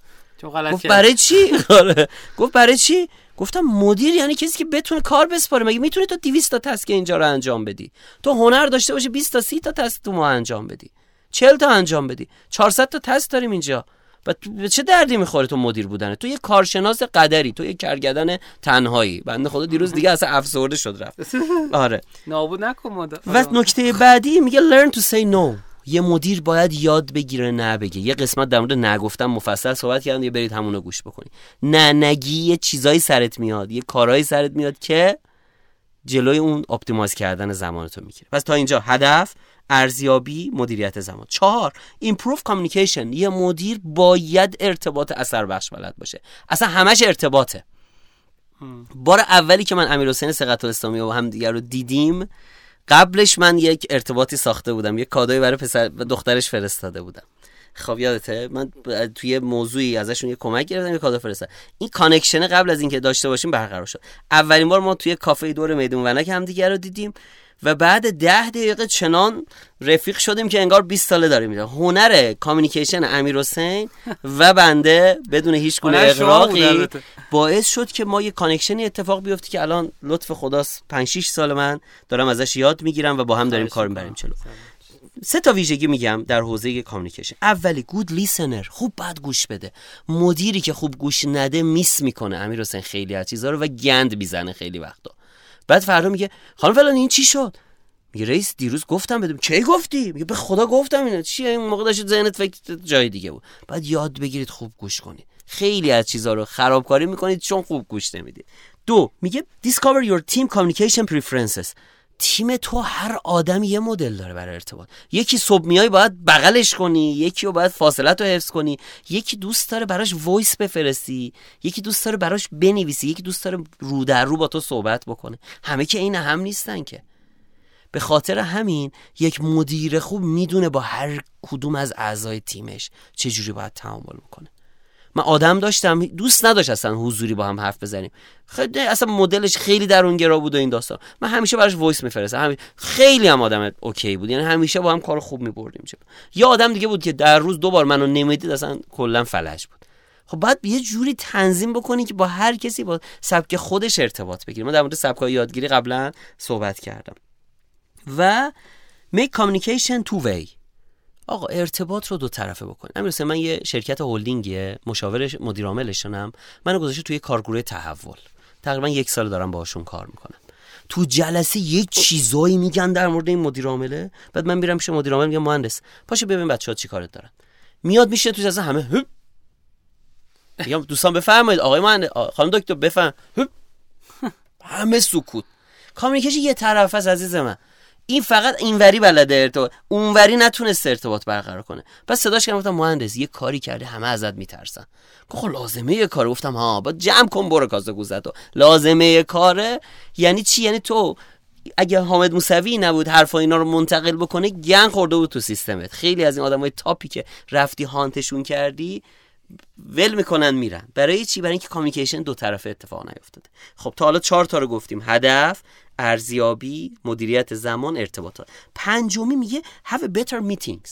گفت برای چی؟ [laughs] آره. گفت برای چی؟ گفتم مدیر یعنی کسی که بتونه کار بسپاره. مگه می‌تونه تو 200 تا تسک اینجا رو انجام بدی؟ تو هنر داشته باشی 20 تا 30 تا تسک تو ما انجام بدی. 40 تا انجام بدی. 400 تا تست داریم اینجا. و به چه دردی می‌خوره تو مدیر بودنه تو یه کارشناس قدری تو یه کرگدن تنهایی. بنده خدا دیروز دیگه اصلا افسرده شد رفت. [laughs] آره. نابود نکن و نکته بعدی میگه learn to say no. یه مدیر باید یاد بگیره نه بگه. یه قسمت در مورد نه گفتن مفصل صحبت کردم یه برید همونو گوش بکنی نه نگی یه چیزایی سرت میاد یه کارهایی سرت میاد که جلوی اون optimize کردن زمانتو می‌گیره. پس تا اینجا هدف ارزیابی مدیریت زمان. چهار improve communication یه مدیر باید ارتباط اثر بخش بلد باشه. اصلا همش ارتباطه. بار اولی که من امیر حسین سقط اسلامی و هم دیگر رو دیدیم قبلش من یک ارتباطی ساخته بودم. یک کادوی برای پسر دخترش فرستاده بودم. خب یادته؟ من توی موضوعی ازشون یه کمک گرفتم یه کادو فرستادم. این connection قبل از اینکه داشته باشیم برقرار شد. اولین بار ما توی کافه دور میدون ونک هم دیگه رو دیدیم. و بعد ده دقیقه چنان رفیق شدیم که انگار 20 ساله داریم میده هنر communication امیر حسین [laughs] و بنده بدون هیچ گونه اغراقی باعث شد که ما یه connection ی اتفاق بیفته که الان لطف خداست 5 6 سال من دارم ازش یاد می‌گیرم و با هم داریم کار می‌بریم چلو سه تا ویژگی میگم در حوزه communication. اولی good listener خوب بلد گوش بده. مدیری که خوب گوش نده miss می‌کنه. امیر حسین خیلی از چیزا رو و گند می‌زنه خیلی وقتا. بعد فردا میگه خانم فلان این چی شد؟ میگه رئیس دیروز گفتم بدم. کی گفتی؟ میگه به خدا گفتم اینو. چیه این موقع داشت ذهنت فکر جای دیگه بود. بعد یاد بگیرید خوب گوش کنید. خیلی از چیزها رو خرابکاری می‌کنید چون خوب گوش نمی‌دید. دو میگه discover your team communication preferences. تیم تو هر آدمی یه مدل داره برای ارتباط. یکی صبح میای باید بغلش کنی یکی رو باید فاصلت رو حفظ کنی. یکی دوست داره براش وایس بفرستی یکی دوست داره براش بنویسی یکی دوست داره رو در رو با تو صحبت بکنه. همه که این هم نیستن که. به خاطر همین یک مدیر خوب می‌دونه با هر کدوم از اعضای تیمش چجوری باید تعامل می‌کنه من آدم داشتم دوست نداشت اصلا حضوری با هم حرف بزنیم. خیلی اصلا مدلش خیلی درونگرا بود و این داستان. من همیشه براش voice میفرستم. همین خیلی هم آدم okay بود. یعنی همیشه با هم کار خوب میبردیم یا آدم دیگه بود که در روز دو بار منو نمی‌دید اصلا کلا فلج بود. خب باید یه جوری تنظیم بکنی که با هر کسی با سبک خودش ارتباط بگیری. من در مورد سبک یادگیری قبلا صحبت کردم. و make communication two way. آقا ارتباط رو دو طرفه بکن امیر من یه شرکت هلدینگیه مشاور مدیر عاملشونم. منو گذاشته توی کارگروه تحول. تقریبا یک سال دارم باهاشون کار می‌کنم. تو جلسه یک چیزایی میگن در مورد این مدیر عامله. بعد من میرم پیش مدیر عامل میگم مهندس پاشو ببین بچه‌ها چی کارت دارن. میاد میشه تو جلسه همه میگم دوستان بفرمایید. آقای مهندس خانم دکتر بفرم. همه سکوت. کامیکیشن یه طرف از عزیز من. این فقط اینوری بلده ارتباط اونوری نتونست ارتباط برقرار کنه. پس صداش کردم گفتم مهندس یه کاری کرده همه ازت میترسن. خب لازمه یه کار گفتم ها با جمع کن برو کاسه گوزتو لازمه یه کاره؟ یعنی چی؟ یعنی تو اگه حامد موسوی نبود حرفا اینا رو منتقل بکنه گن خورده بود تو سیستمت. خیلی از این آدمای تاپی که رفتی هانتشون کردی ول می‌کنن میرن. برای چی؟ برای اینکه کامیکیشن دو طرفه اتفاق نیفتاده. خب تا حالا چهار تا رو گفتیم. هدف ارزیابی مدیریت زمان ارتباطات پنجمی میگه have a better meetings.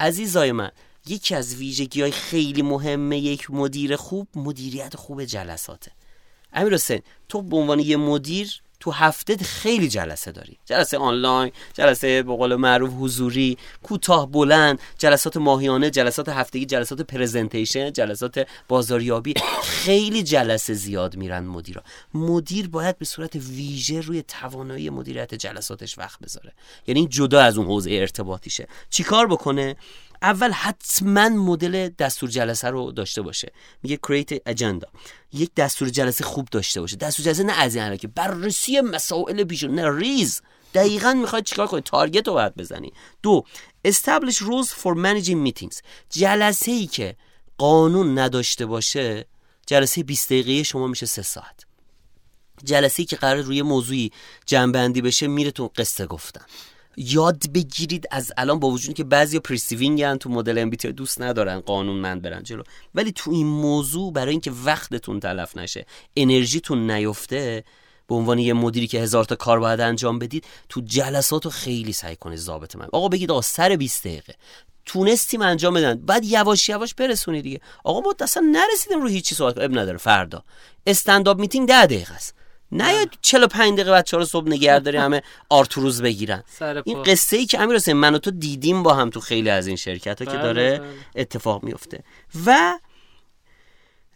عزیزای من یکی از ویژگی های خیلی مهمه یک مدیر خوب مدیریت خوب جلساته. امیر حسین تو به عنوان یه مدیر تو هفته خیلی جلسه داری. جلسه آنلاین جلسه به قول معروف حضوری کوتاه بلند جلسات ماهیانه جلسات هفتگی جلسات پرزنتیشن جلسات بازاریابی. خیلی جلسه زیاد میرن مدیرا. مدیر باید به صورت ویژه روی توانایی مدیریت جلساتش وقت بذاره. یعنی جدا از اون حوزه ارتباطیشه. چیکار بکنه؟ اول حتما مدل دستور جلسه رو داشته باشه. میگه create agenda یک دستور جلسه خوب داشته باشه. دستور جلسه نه از این که بررسی مسائل پیش نه ریز. دقیقا می‌خواد چیکار کنی؟ target رو باید بزنی. دو establish rules for managing meetings. جلسه ای که قانون نداشته باشه جلسه 20 دقیقه شما میشه سه ساعت. جلسه ای که قرار روی موضوعی جمع‌بندی بشه میره تو قصه گفتن. یاد بگیرید از الان با وجودی که بعضی perceiving تو مدل ام دوست ندارن قانونمند برن جلو. ولی تو این موضوع برای اینکه وقتتون تلف نشه انرژیتون نیفته به عنوان یه مدیری که هزار تا کار باید انجام بدید تو جلسات رو خیلی سعی کنید ضابط من. آقا بگید آقا سر 20 دقیقه. تونستیم انجام بدن. بعد یواش یواش برسونی دیگه. آقا ما اصلا نرسیدیم رو هیچی صحبت اب نداره. فردا. استنداپ میتینگ 10 دقیقه است. نه. یا 45 دقیقه بچه‌ها رو صبح نگهداری همه آرتوروز بگیرن. [laughs] این قصه ای که امیر حسین من و تو دیدیم با هم تو خیلی از این شرکت ها که بله، داره بله. اتفاق میفته و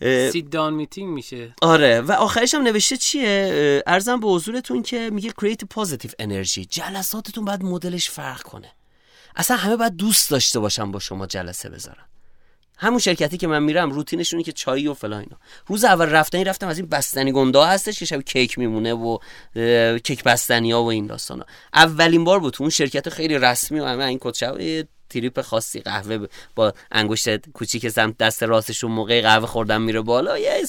سید دان میتینگ میشه. آره. و آخرش هم نوشته چیه؟ ارزم به حضورتون که میگه create positive energy. جلساتتون باید مدلش فرق کنه. اصلا همه باید دوست داشته باشن با شما جلسه بذارن. همون شرکتی که من میرم روتینشونه که چایی و فلان اینا. روز اول رفتنی رفتم از این بستنی گنده هستش که شب کیک میمونه و کیک بستنی ها و این داستانا. اولین بار بود اون شرکت خیلی رسمی و همه این کد تریپ خاصی قهوه با انگشت کوچیک سمت دست راستشون موقع قهوه خوردن میره بالا. یه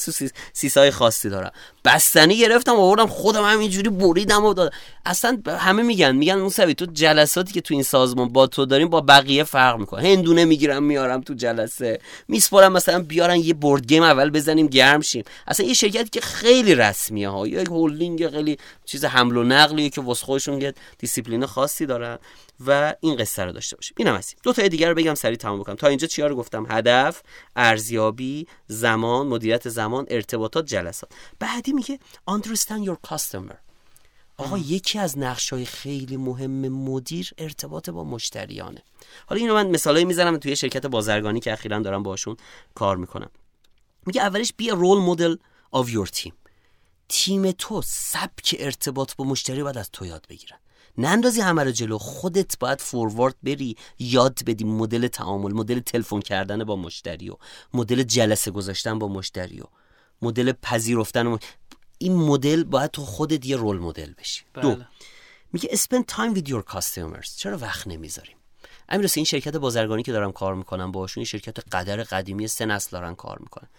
سیسای خاصی داره بستنی گرفتم آوردم خودم همینجوری بریدم و دادم اصلا همه میگن میگن موسوی تو جلساتی که تو این سازمان با تو داریم با بقیه فرق می‌کنه. هندونه می‌گیرم میارم تو جلسه. میسپارم مثلا بیارن یه board game اول بزنیم گرم شیم. اصلا یه شرکتی که خیلی رسمیه ها. یک هولدینگ خیلی چیز حمل و نقلیه که واسه خودشون یه دیسیپلین خاصی دارن. و این قصه رو داشته باشیم. اینم هستیم. دو تا دیگر رو بگم سریع تمام بکنم. تا اینجا چیا رو گفتم؟ هدف ارزیابی زمان مدیریت زمان ارتباطات جلسات. بعدی میگه understand your customer. آقا یکی از نقش های خیلی مهم مدیر ارتباط با مشتریانه. حالا اینو من مثالایی می‌زنم توی شرکت بازرگانی که اخیرا دارم باشون کار می‌کنم. میگه اولش بیا رول مدل of your team. تیم تو سبک ارتباط با مشتری باید از تو یاد بگیرن. نندازی همه رو جلو. خودت باید فوروارد بری یاد بدی مدل تعامل مدل تلفن کردن با مشتری و مدل جلسه گذاشتن با مشتری و مدل پذیرفتن این مدل باید تو خودت یه رول مدل بشی. بله. دو میگه spend time with your customers. چرا وقت نمی‌ذاریم؟ امیر این شرکت بازرگانی که دارم کار می‌کنم باشون این شرکت قدر قدیمی سه نسل دارن کار می‌کنن.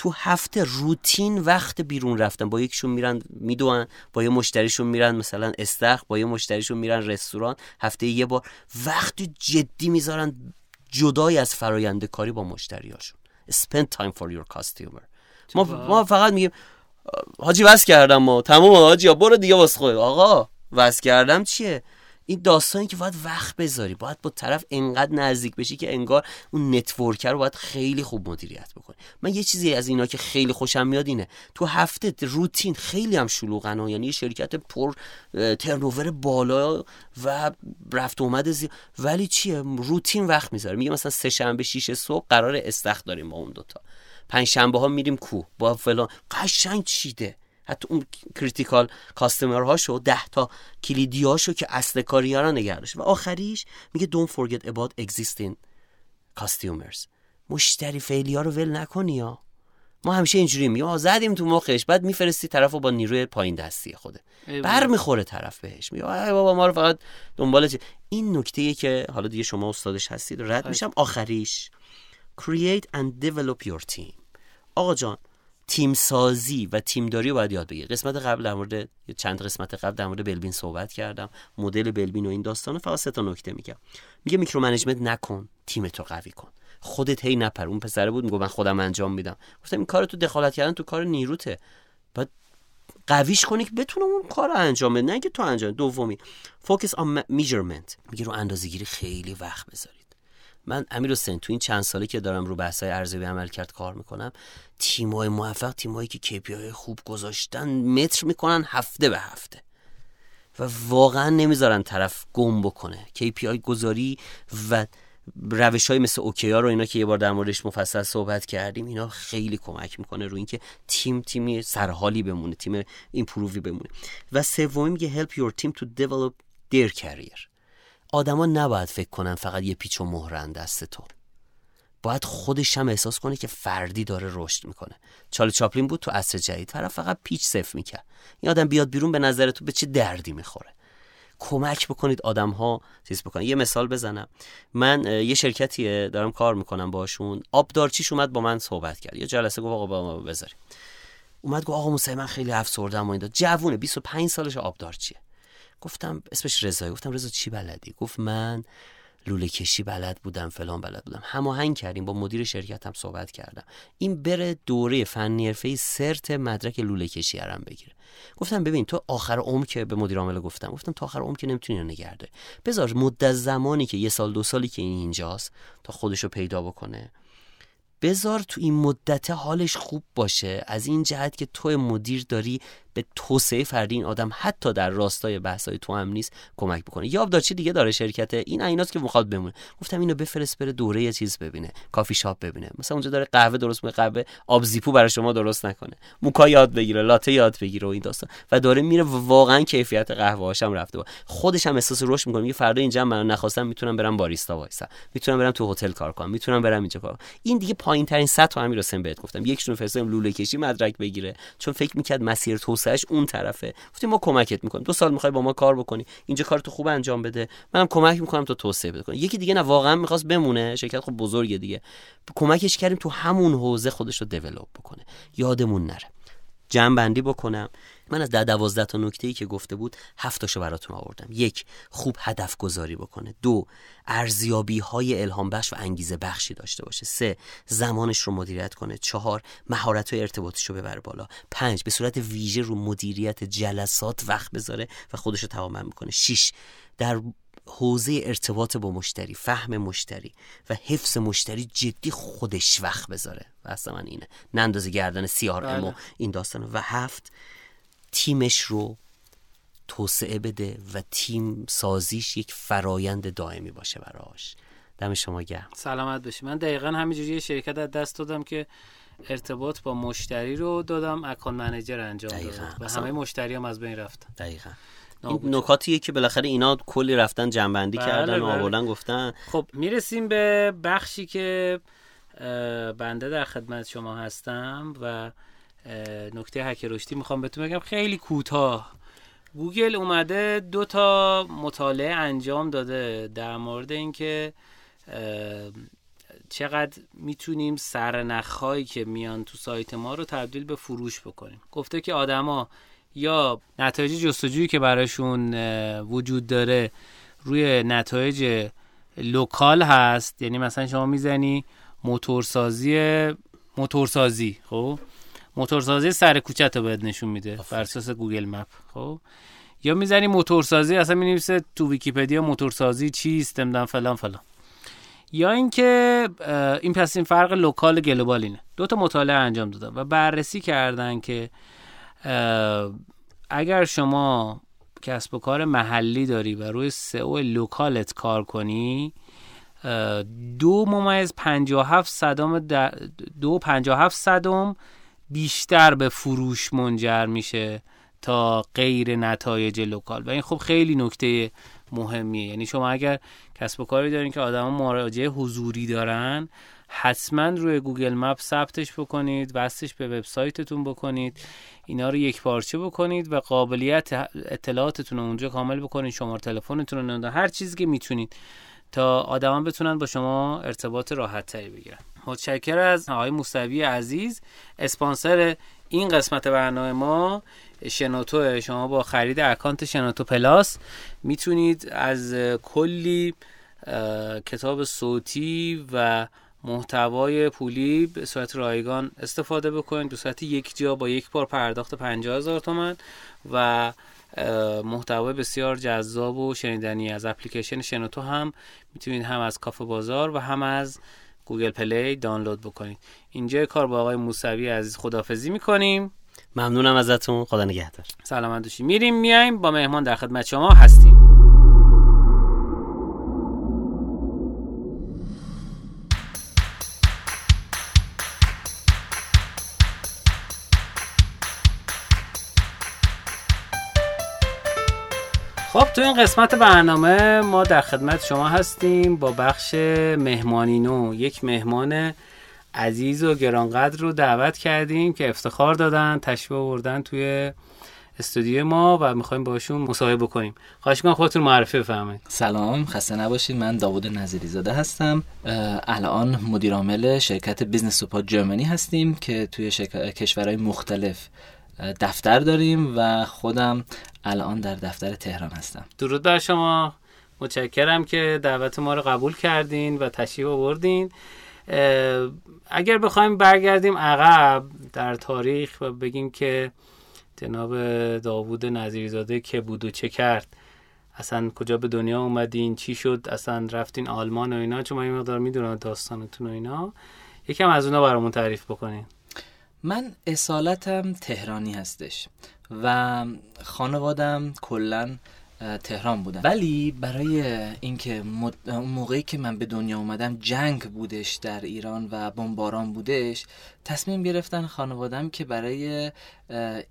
تو هفته روتین وقت بیرون رفتن. با یکشون میرن میدوان با یه مشتریشون میرن مثلا استخ با یه مشتریشون میرن رستوران هفته یه بار. وقت جدی می‌ذارن جدای از فرایند کاری با مشتریاشون. Spend time for your customer. ما, ما فقط میگیم حاجی واسه کردم ما. تمام حاجی برو دیگه واسه خود آقا واسه کردم چیه؟ این داستانی که باید وقت بذاری باید با طرف انقدر نزدیک بشی که انگار اون نتورکر رو باید خیلی خوب مدیریت بکنی. من یه چیزی از اینا که خیلی خوشم میاد اینه تو هفته روتین خیلی هم شلوغن یعنی یه شرکت پر turnover بالا و رفت اومد زی... ولی چیه؟ روتین وقت می‌ذاره. میگه مثلا سه شنبه شیش صبح قرار استخر داریم با اون دوتا. پنج شنبه ها میریم کوه با فلان. قشنگ چیده. حتی اون critical customer هاشو ده تا کلیدی هاشو که اصل کاری ها نگه و آخریش میگه don't forget about existing customers. مشتری فعلی ها رو ول نکنی یا ما همیشه اینجوری میگیم زدیم تو مخش بعد میفرستی طرف با نیروی پایین دستی خوده بر می‌خوره طرف بهش. میگه بابا ما رو فقط دنبال این نکته که حالا دیگه شما استادش هستید رد میشم. آخریش create and develop your team. آقا جان تیم سازی و تیمداری باید یاد بگیر قسمت قبل در مورد چند قسمت قبل در مورد بلبین صحبت کردم. مدل Belbin و این داستان فقط سه تا نکته میگم. میگه micro management نکن تیم تو قوی کن. خودت هی نپر. اون پسره بود میگه من خودم انجام میدم. گفتم این کار تو دخالت کردن تو کار نیروته. بعد قویش کنی که بتونه اون کار رو انجام بده. نه که تو انجام دومی. focus on measurement میگه رو اندازه‌گیری خیلی وقت بذاری. من امیر حسین تو این چند ساله که دارم رو بحث‌های ارزیابی عمل کرد کار می‌کنم تیمای موفق تیمایی که KPI خوب گذاشتن متر می‌کنن هفته به هفته. و واقعا نمی‌ذارن طرف گم بکنه. KPI گذاری و روش های مثل اوکیا رو اینا که یه بار در موردش مفصل صحبت کردیم اینا خیلی کمک می‌کنه رو اینکه تیم تیمی سرحالی بمونه تیم ایمپرووی بمونه. و سومی میگه help your team to develop their career. آدما نباید فکر کنن فقط یه پیچ و مهرن دست تو. باید خودش هم احساس کنه که فردی داره رشد می‌کنه. چارلی چاپلین بود تو عصر جدید طرف فقط پیچ صفر می‌کرد. این آدم بیاد بیرون به نظر تو به چه دردی می‌خوره؟ کمک بکنید آدم ها چیز بکنن. یه مثال بزنم. من یه شرکتی دارم کار می‌کنم باشون آبدارچیش اومد با من صحبت کرد. یه جلسه گفت آقا با ما بذاری اومد گفت آقا موسی من خیلی افسردم و این جوونه 25 سالش آبدارچیه. گفتم اسمش رضا گفتم رضا چی بلدی؟ گفت من لوله کشی بلد بودم فلان بلد بودم. هماهنگ کردیم با مدیر شرکتم صحبت کردم. این بره دوره فنی حرفه سرت مدرک لوله کشی هرم بگیره. گفتم ببین تو آخر عمر که به مدیر عامل گفتم گفتم تا آخر عمر که نمی‌تونی نگرده بذار مدت زمانی که یه سال دو سالی که این اینجاست تا خودشو پیدا بکنه. بذار تو این مدت حالش خوب باشه. از این جهت که تو مدیر داری به توسعه فردی این آدم حتی در راستای بحثای تو هم نیست کمک بکنه. یابدارچی دیگه داره شرکت؟ این ایناست که می‌خواد بمونه. گفتم اینو بفرست بره دوره یه چیز ببینه کافی شاپ ببینه. مثلا اونجا داره قهوه درست می‌کنه قهوه آبزیپو برای شما درست نکنه. موکا یاد بگیره لاته یاد بگیره و این داستان. و داره میره واقعا کیفیت قهوه هاشم رفته با خودش هم احساس رشد می‌کنه. میگه فردا اینجا من نخواستم می‌تونم برم باریستا وایسا می‌تونم برم تو هتل کار کنم. می‌تونم برم اینجا کار این دیگه پایین ترین سطح همین رو بهت گفتم. یکشون فرستادم لوله کشی مدرک بگیره. چون فکر می‌کرد مسیر توسعهش اون طرفه. گفتیم ما کمکت می‌کنیم. دو سال می‌خوای با ما کار بکنی. اینجا کار تو خوب انجام بده. منم کمک می‌کنم تو توسعه بده. یکی دیگه نه واقعا می‌خواست بمونه. شرکت خب بزرگه دیگه. کمکش کردیم تو همون حوزه خودش رو دیولپ بکنه. یادمون نره. جمع بندی بکنم. من از ده دوازده تا نکته ای که گفته بود هفتاشو براتون آوردم. یک خوب هدف گذاری بکنه. دو ارزیابی های الهام بخش و انگیزه بخشی داشته باشه. سه زمانش رو مدیریت کنه. چهار مهارت های ارتباطش رو ببره بالا. پنج به صورت ویژه رو مدیریت جلسات وقت بذاره و خودش رو تمام می‌کنه شش در حوزه ارتباط با مشتری فهم مشتری و حفظ مشتری جدی خودش وقت بذاره. و من اینه. نندازه گردن سی آر بله. این داستان و هفت تیمش رو توسعه بده و تیم سازیش یک فرایند دائمی باشه براش. دم شما گرم. سلامت باشی. من دقیقا همینجوری شرکت از دست دادم که ارتباط با مشتری رو دادم اکان منیجر انجام دادم. و همه مشتری هم از بین رفتن. دقیقا. این نکاتیه که بالاخره اینا کلی رفتن جنبندی بله کردن و بله. آوردن گفتن. خب می‌رسیم به بخشی که بنده در خدمت شما هستم و نکته هک رشدی می‌خوام بهتون بگم. خیلی کوتاه. گوگل اومده دو تا مطالعه انجام داده در مورد اینکه چقدر می‌تونیم سرنخهایی که میان تو سایت ما رو تبدیل به فروش بکنیم. گفته که آدما یا نتایج جستجویی که براشون وجود داره روی نتایج local هست. یعنی مثلا شما می‌زنی موتورسازی موتورسازی خب؟ موتورسازی سر کوچه رو بهت نشون میده بر اساس Google Map خب؟ یا می‌زنی موتورسازی اصلا می نویسه تو ویکیپدیا موتورسازی چیست نمی‌دونم فلان فلان. یا اینکه این پس این فرق local global اینه. دو تا مطالعه انجام دادن و بررسی کردن که اگر شما کسب و کار محلی داری و روی SEO local ت کار کنی دو ممیز هفت صدم دو هفت صدم بیشتر به فروش منجر میشه تا غیر نتایج local. و این خب خیلی نکته مهمیه. یعنی شما اگر کسب و کاری دارین که آدما مراجعه حضوری دارن حتما روی Google Map ثبتش بکنید وصلش به وبسایتتون بکنید اینا رو یک پارچه بکنید و قابلیت اطلاعاتتون رو اونجا کامل بکنید شماره تلفنتون رو هر چیزی که می‌تونید تا آدما بتونن با شما ارتباط راحت تری بگیرن. متشکر از آقای موسوی عزیز اسپانسر این قسمت برنامه ما شنوتو. شما با خرید اکانت شنوتو پلاس می‌تونید از کلی کتاب صوتی و محتوای پولی به صورت رایگان استفاده بکنید. به صورت یک جا با یک بار پرداخت 50 هزار تومن و محتوای بسیار جذاب و شنیدنی از اپلیکیشن شنوتو هم می‌تونید هم از کافه بازار و هم از Google Play دانلود بکنید. اینجا کار با آقای موسوی عزیز خدافزی می‌کنیم. ممنونم ازتون. خدا نگهدار. سلامت باشید میریم میایم با مهمان در خدمت شما هستیم. خب تو این قسمت برنامه ما در خدمت شما هستیم با بخش مهمانی نو. یک مهمان عزیز و گرانقدر رو دعوت کردیم که افتخار دادن تشریف آوردن توی استودیو ما و می‌خوایم باشون مصاحبه بکنیم. خواهش می‌کنم خودتون معرفی بفرمایید. سلام خسته نباشید. من داوود نظری زاده هستم الان مدیر عامل شرکت Business Support Germany هستیم که توی کشورهای مختلف دفتر داریم و خودم الان در دفتر تهران هستم. درود بر شما. متشکرم که دعوت ما رو قبول کردین و تشریف آوردین. اگر بخوایم برگردیم عقب در تاریخ و بگیم که جناب داوود نظیرزاده که بود و چه کرد اصلا کجا به دنیا اومدین چی شد اصلا رفتین آلمان و اینا؟ چون من این مقدار می‌دونم داستانتون و اینا. یکم از اونا برامون تعریف بکنین. من اصالتم تهرانی هستش و خانوادم کلا تهران بودن. ولی برای اینکه مد... موقعی که من به دنیا اومدم جنگ بودش در ایران و بمباران بودش تصمیم گرفتن خانوادم که برای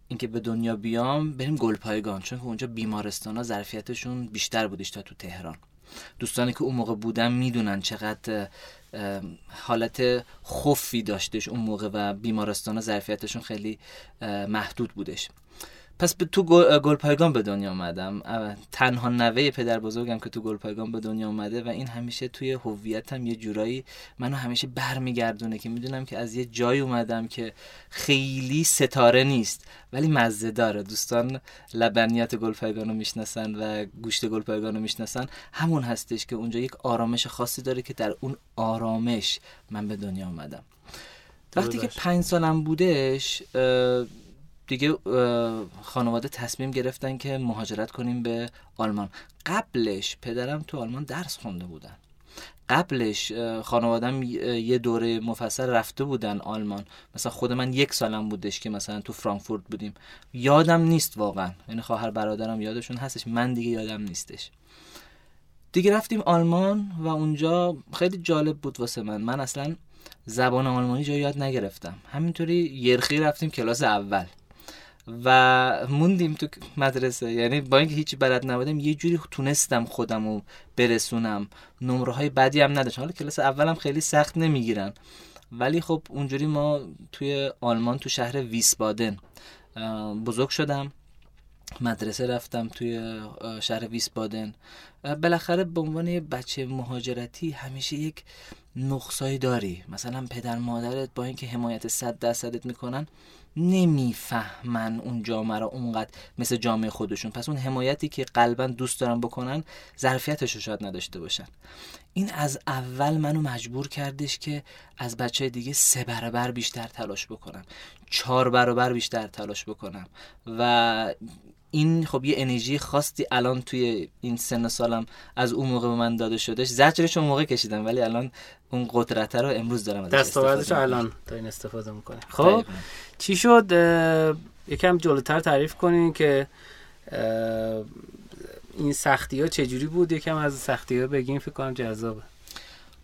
اینکه به دنیا بیام بریم گلپایگان چون که اونجا بیمارستان ها ظرفیتشون بیشتر بودش تا تو تهران. دوستانی که اون موقع بودن می‌دونن چقدر حالت خفی داشتش اون موقع و بیمارستان ظرفیتشون خیلی محدود بودش. پس به تو گل پایگان به دنیا اومدم. تنها نوه پدر بزرگم که تو گل پایگان به دنیا اومده و این همیشه توی هویتم یه جورایی منو همیشه برمیگردونه که می‌دونم که از یه جای اومدم که خیلی ستاره نیست ولی مزه داره. دوستان لبنیات گل پایگان رو می‌شناسن و گوشت گل پایگان رو می‌شناسن. همون هستش که اونجا یک آرامش خاصی داره که در اون آرامش من به دنیا اومدم. وقتی که پنج سالم بودش دیگه خانواده تصمیم گرفتن که مهاجرت کنیم به آلمان. قبلش پدرم تو آلمان درس خونده بودن. قبلش خانوادم یه دوره مفصل رفته بودن آلمان. مثلا خود من یک سالم بودش که مثلا تو فرانکفورت بودیم. یادم نیست واقعا. یعنی خواهر برادرم یادشون هستش. من دیگه یادم نیستش. دیگه رفتیم آلمان و اونجا خیلی جالب بود واسه من. من اصلا زبان آلمانی جا یاد نگرفتم. همینطوری یرخی رفتیم کلاس اول. و موندیم تو مدرسه. یعنی با اینکه هیچی بلد نبودم یه جوری تونستم خودم رو برسونم. نمره های بدی هم نداشتم. حالا کلاس اولم خیلی سخت نمی‌گیرن. ولی خب اونجوری ما توی آلمان تو شهر ویسبادن بزرگ شدم. مدرسه رفتم توی شهر ویسبادن. بالاخره به عنوان یه بچه مهاجرتی همیشه یک نقصایی داری. مثلا پدر مادرت با اینکه حمایت صد درصدت می‌کنن نمی‌فهمن اون جامعه رو اونقدر مثل جامعه خودشون. پس اون حمایتی که قلبا دوست دارن بکنن ظرفیتش رو شاید نداشته باشن. این از اول منو مجبور کردش که از بچه دیگه سه برابر بیشتر تلاش بکنم. چهار برابر بیشتر تلاش بکنم. و این خب یه انرژی خاصی الان توی این سن سالم از اون موقع به من داده شدهش. زجرش اون موقع کشیدم ولی الان اون قدرت رو امروز دارم دستاوردش الان تا این استفاده می‌کنه خب چی شد؟ یکم جلوتر تعریف کنین که این سختی ها چجوری بود؟ یکم از سختی ها بگیم فکر کنم جذابه.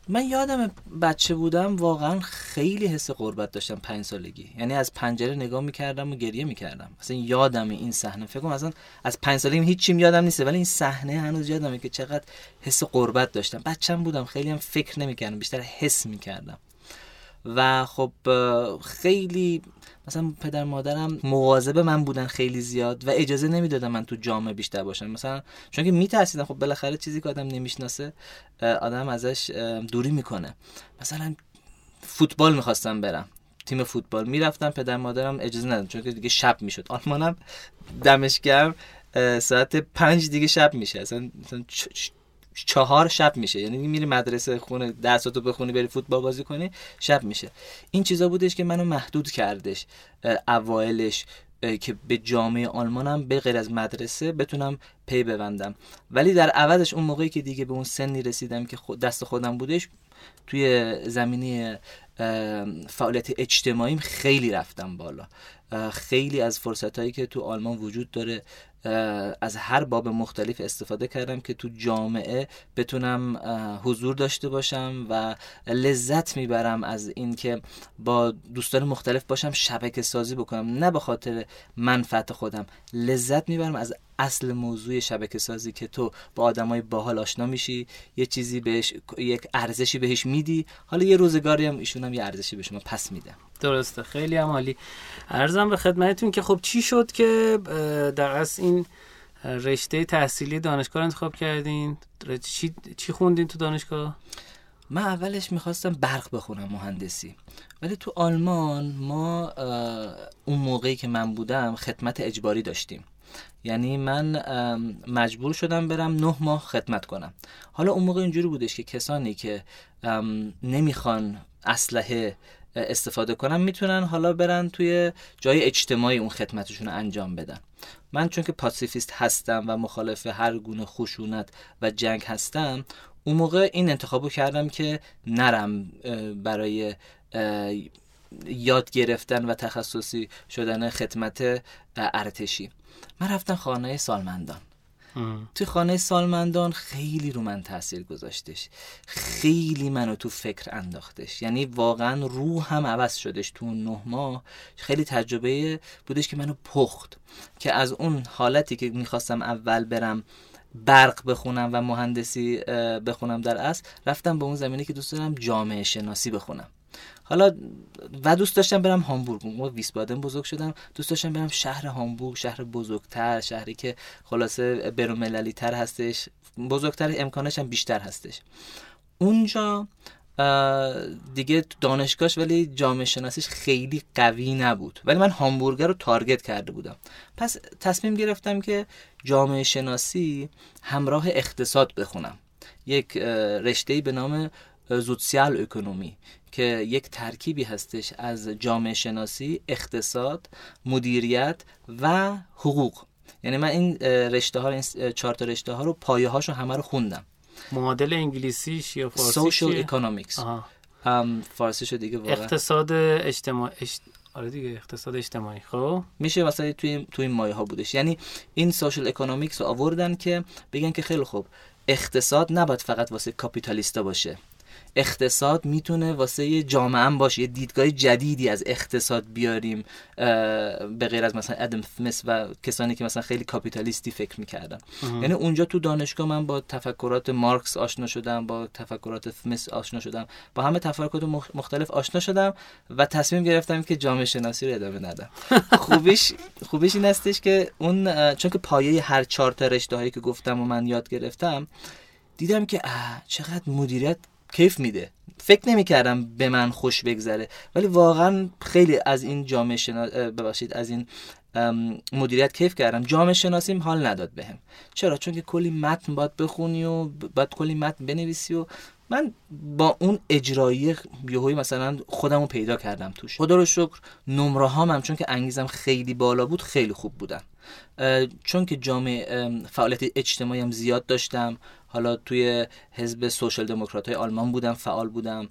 من یادم بچه بودم واقعا خیلی حس قربت داشتم پنج سالگی. یعنی از پنجره نگاه می‌کردم و گریه می‌کردم. مثلا یادم این صحنه. فکر کنم اصلا از پنج سالگی هیچ چیم یادم نیسته ولی این صحنه هنوز یادمه که چقدر حس قربت داشتم. بچم بودم خیلی هم فکر نمی‌کردم بیشتر حس می‌کردم. و خب خیلی مثلا پدر مادرم مواظب من بودن خیلی زیاد و اجازه نمی‌دادن من تو جامعه بیشتر باشم. مثلا چون که میترسیدم خب بالاخره چیزی که آدم نمی‌شناسه آدم ازش دوری می‌کنه. مثلا فوتبال می‌خواستم برم. تیم فوتبال می‌رفتم پدر مادرم اجازه ندادن چون که دیگه شب می‌شد. آلمانم دمش گرم ساعت پنج دیگه شب میشه. اصلا چهار شب میشه. یعنی میری مدرسه خونه درساتو بخونی بری فوتبال بازی کنی شب میشه. این چیزا بودش که منو محدود کردش اوایلش که به جامعه آلمانم به غیر از مدرسه بتونم پی ببندم. ولی در عوضش اون موقعی که دیگه به اون سنی رسیدم که دست خودم بودش توی زمینی فعالیت اجتماعیم خیلی رفتم بالا. خیلی از فرصت هایی که تو آلمان وجود داره از هر باب مختلف استفاده کردم که تو جامعه بتونم حضور داشته باشم و لذت می‌برم از اینکه با دوستان مختلف باشم شبکه سازی بکنم. نه به خاطر منفعت خودم. لذت می‌برم از اصل موضوع شبکه سازی که تو با آدمای باحال آشنا میشی یه چیزی بهش یک ارزشی بهش میدی. حالا یه روزگاری هم ایشون هم یه ارزشی به شما پس میده. درسته. خیلی هم عالی. ارزم به خدمتتون که خب چی شد که در اصل این رشته تحصیلی دانشگاه انتخاب کردین. چی, چی خوندین تو دانشگاه؟ من اولش می‌خواستم برق بخونم مهندسی. ولی تو آلمان ما اون موقعی که من بودم خدمت اجباری داشتیم. یعنی من مجبور شدم برم نه ماه خدمت کنم. حالا اون موقع اینجوری بودش که کسانی که نمی‌خوان اسلحه استفاده کنن می‌تونن حالا برن توی جای اجتماعی اون خدمتشون رو انجام بدن. من چون که پاسیفیست هستم و مخالف هر گونه خشونت و جنگ هستم اون موقع این انتخابو کردم که نرم برای یاد گرفتن و تخصصی شدن خدمت ارتشی. من رفتم خانه سالمندان. تو خانه سالمندان خیلی رو من تاثیر گذاشتش. خیلی منو تو فکر انداختش. یعنی واقعا روح هم عوض شدش تو نه ماه. خیلی تجربه بودش که منو پخت. که از اون حالتی که می‌خواستم اول برم برق بخونم و مهندسی بخونم در اصل رفتم به اون زمینه که دوست دارم جامعه شناسی بخونم. حالا و دوست داشتم برم هامبورگ. ما ویسبادن بزرگ شدم. دوست داشتم برم شهر هامبورگ شهر بزرگتر شهری که خلاصه برومللی تر هستش. بزرگتر امکانش هم بیشتر هستش. اونجا دیگه دانشگاهش ولی جامعه شناسیش خیلی قوی نبود. ولی من هامبورگر رو تارگت کرده بودم. پس تصمیم گرفتم که جامعه شناسی همراه اقتصاد بخونم. یک رشته به نام Sozialökonomie. که یک ترکیبی هستش از جامعه شناسی، اقتصاد، مدیریت و حقوق. یعنی من این رشته ها این چهار تا رشته ها رو پایه هاشو همه رو خوندم. معادل انگلیسیش یا فارسی؟ social economics فارسی شو دیگه واقعا. اقتصاد اجتماعی آره دیگه اقتصاد اجتماعی. خب؟ میشه مثلا توی توی این مایه ها بودش. یعنی این social economics رو آوردن که بگن که خیلی خوب اقتصاد نباید فقط واسه کاپیتالیستا باشه. اقتصاد می‌تونه واسه یه جامعه باشه یه دیدگاه جدیدی از اقتصاد بیاریم به غیر از مثلا Adam Smith و کسانی که مثلا خیلی کاپیتالیستی فکر می‌کردن. یعنی اونجا تو دانشگاه من با تفکرات مارکس آشنا شدم با تفکرات سمیث آشنا شدم با همه تفکرات مختلف آشنا شدم و تصمیم گرفتم که جامعه شناسی رو ادامه ندم. [laughs] خوبیش خوبیش این هستش که اون چون که پایه هر چهار تا رشته هایی که گفتم و من یاد گرفتم دیدم که چقدر مدیریت کیف میده. فکر نمی‌کردم به من خوش بگذره. ولی واقعا خیلی از این جامعه شنا... ببخشید از این مدیریت کیف کردم. جامعه شناسیم حال نداد بهم. چرا؟ چون که کلی متن باید بخونی و باید کلی متن بنویسی و من با اون اجرایی یهویی مثلا خودم رو پیدا کردم توش. خدا رو شکر نمره هم چون که انگیزم خیلی بالا بود خیلی خوب بودن. چون که جامعه فعالیت اجتماعی هم زیاد داشتم حالا توی حزب سوشال دموکرات های آلمان بودم فعال بودم.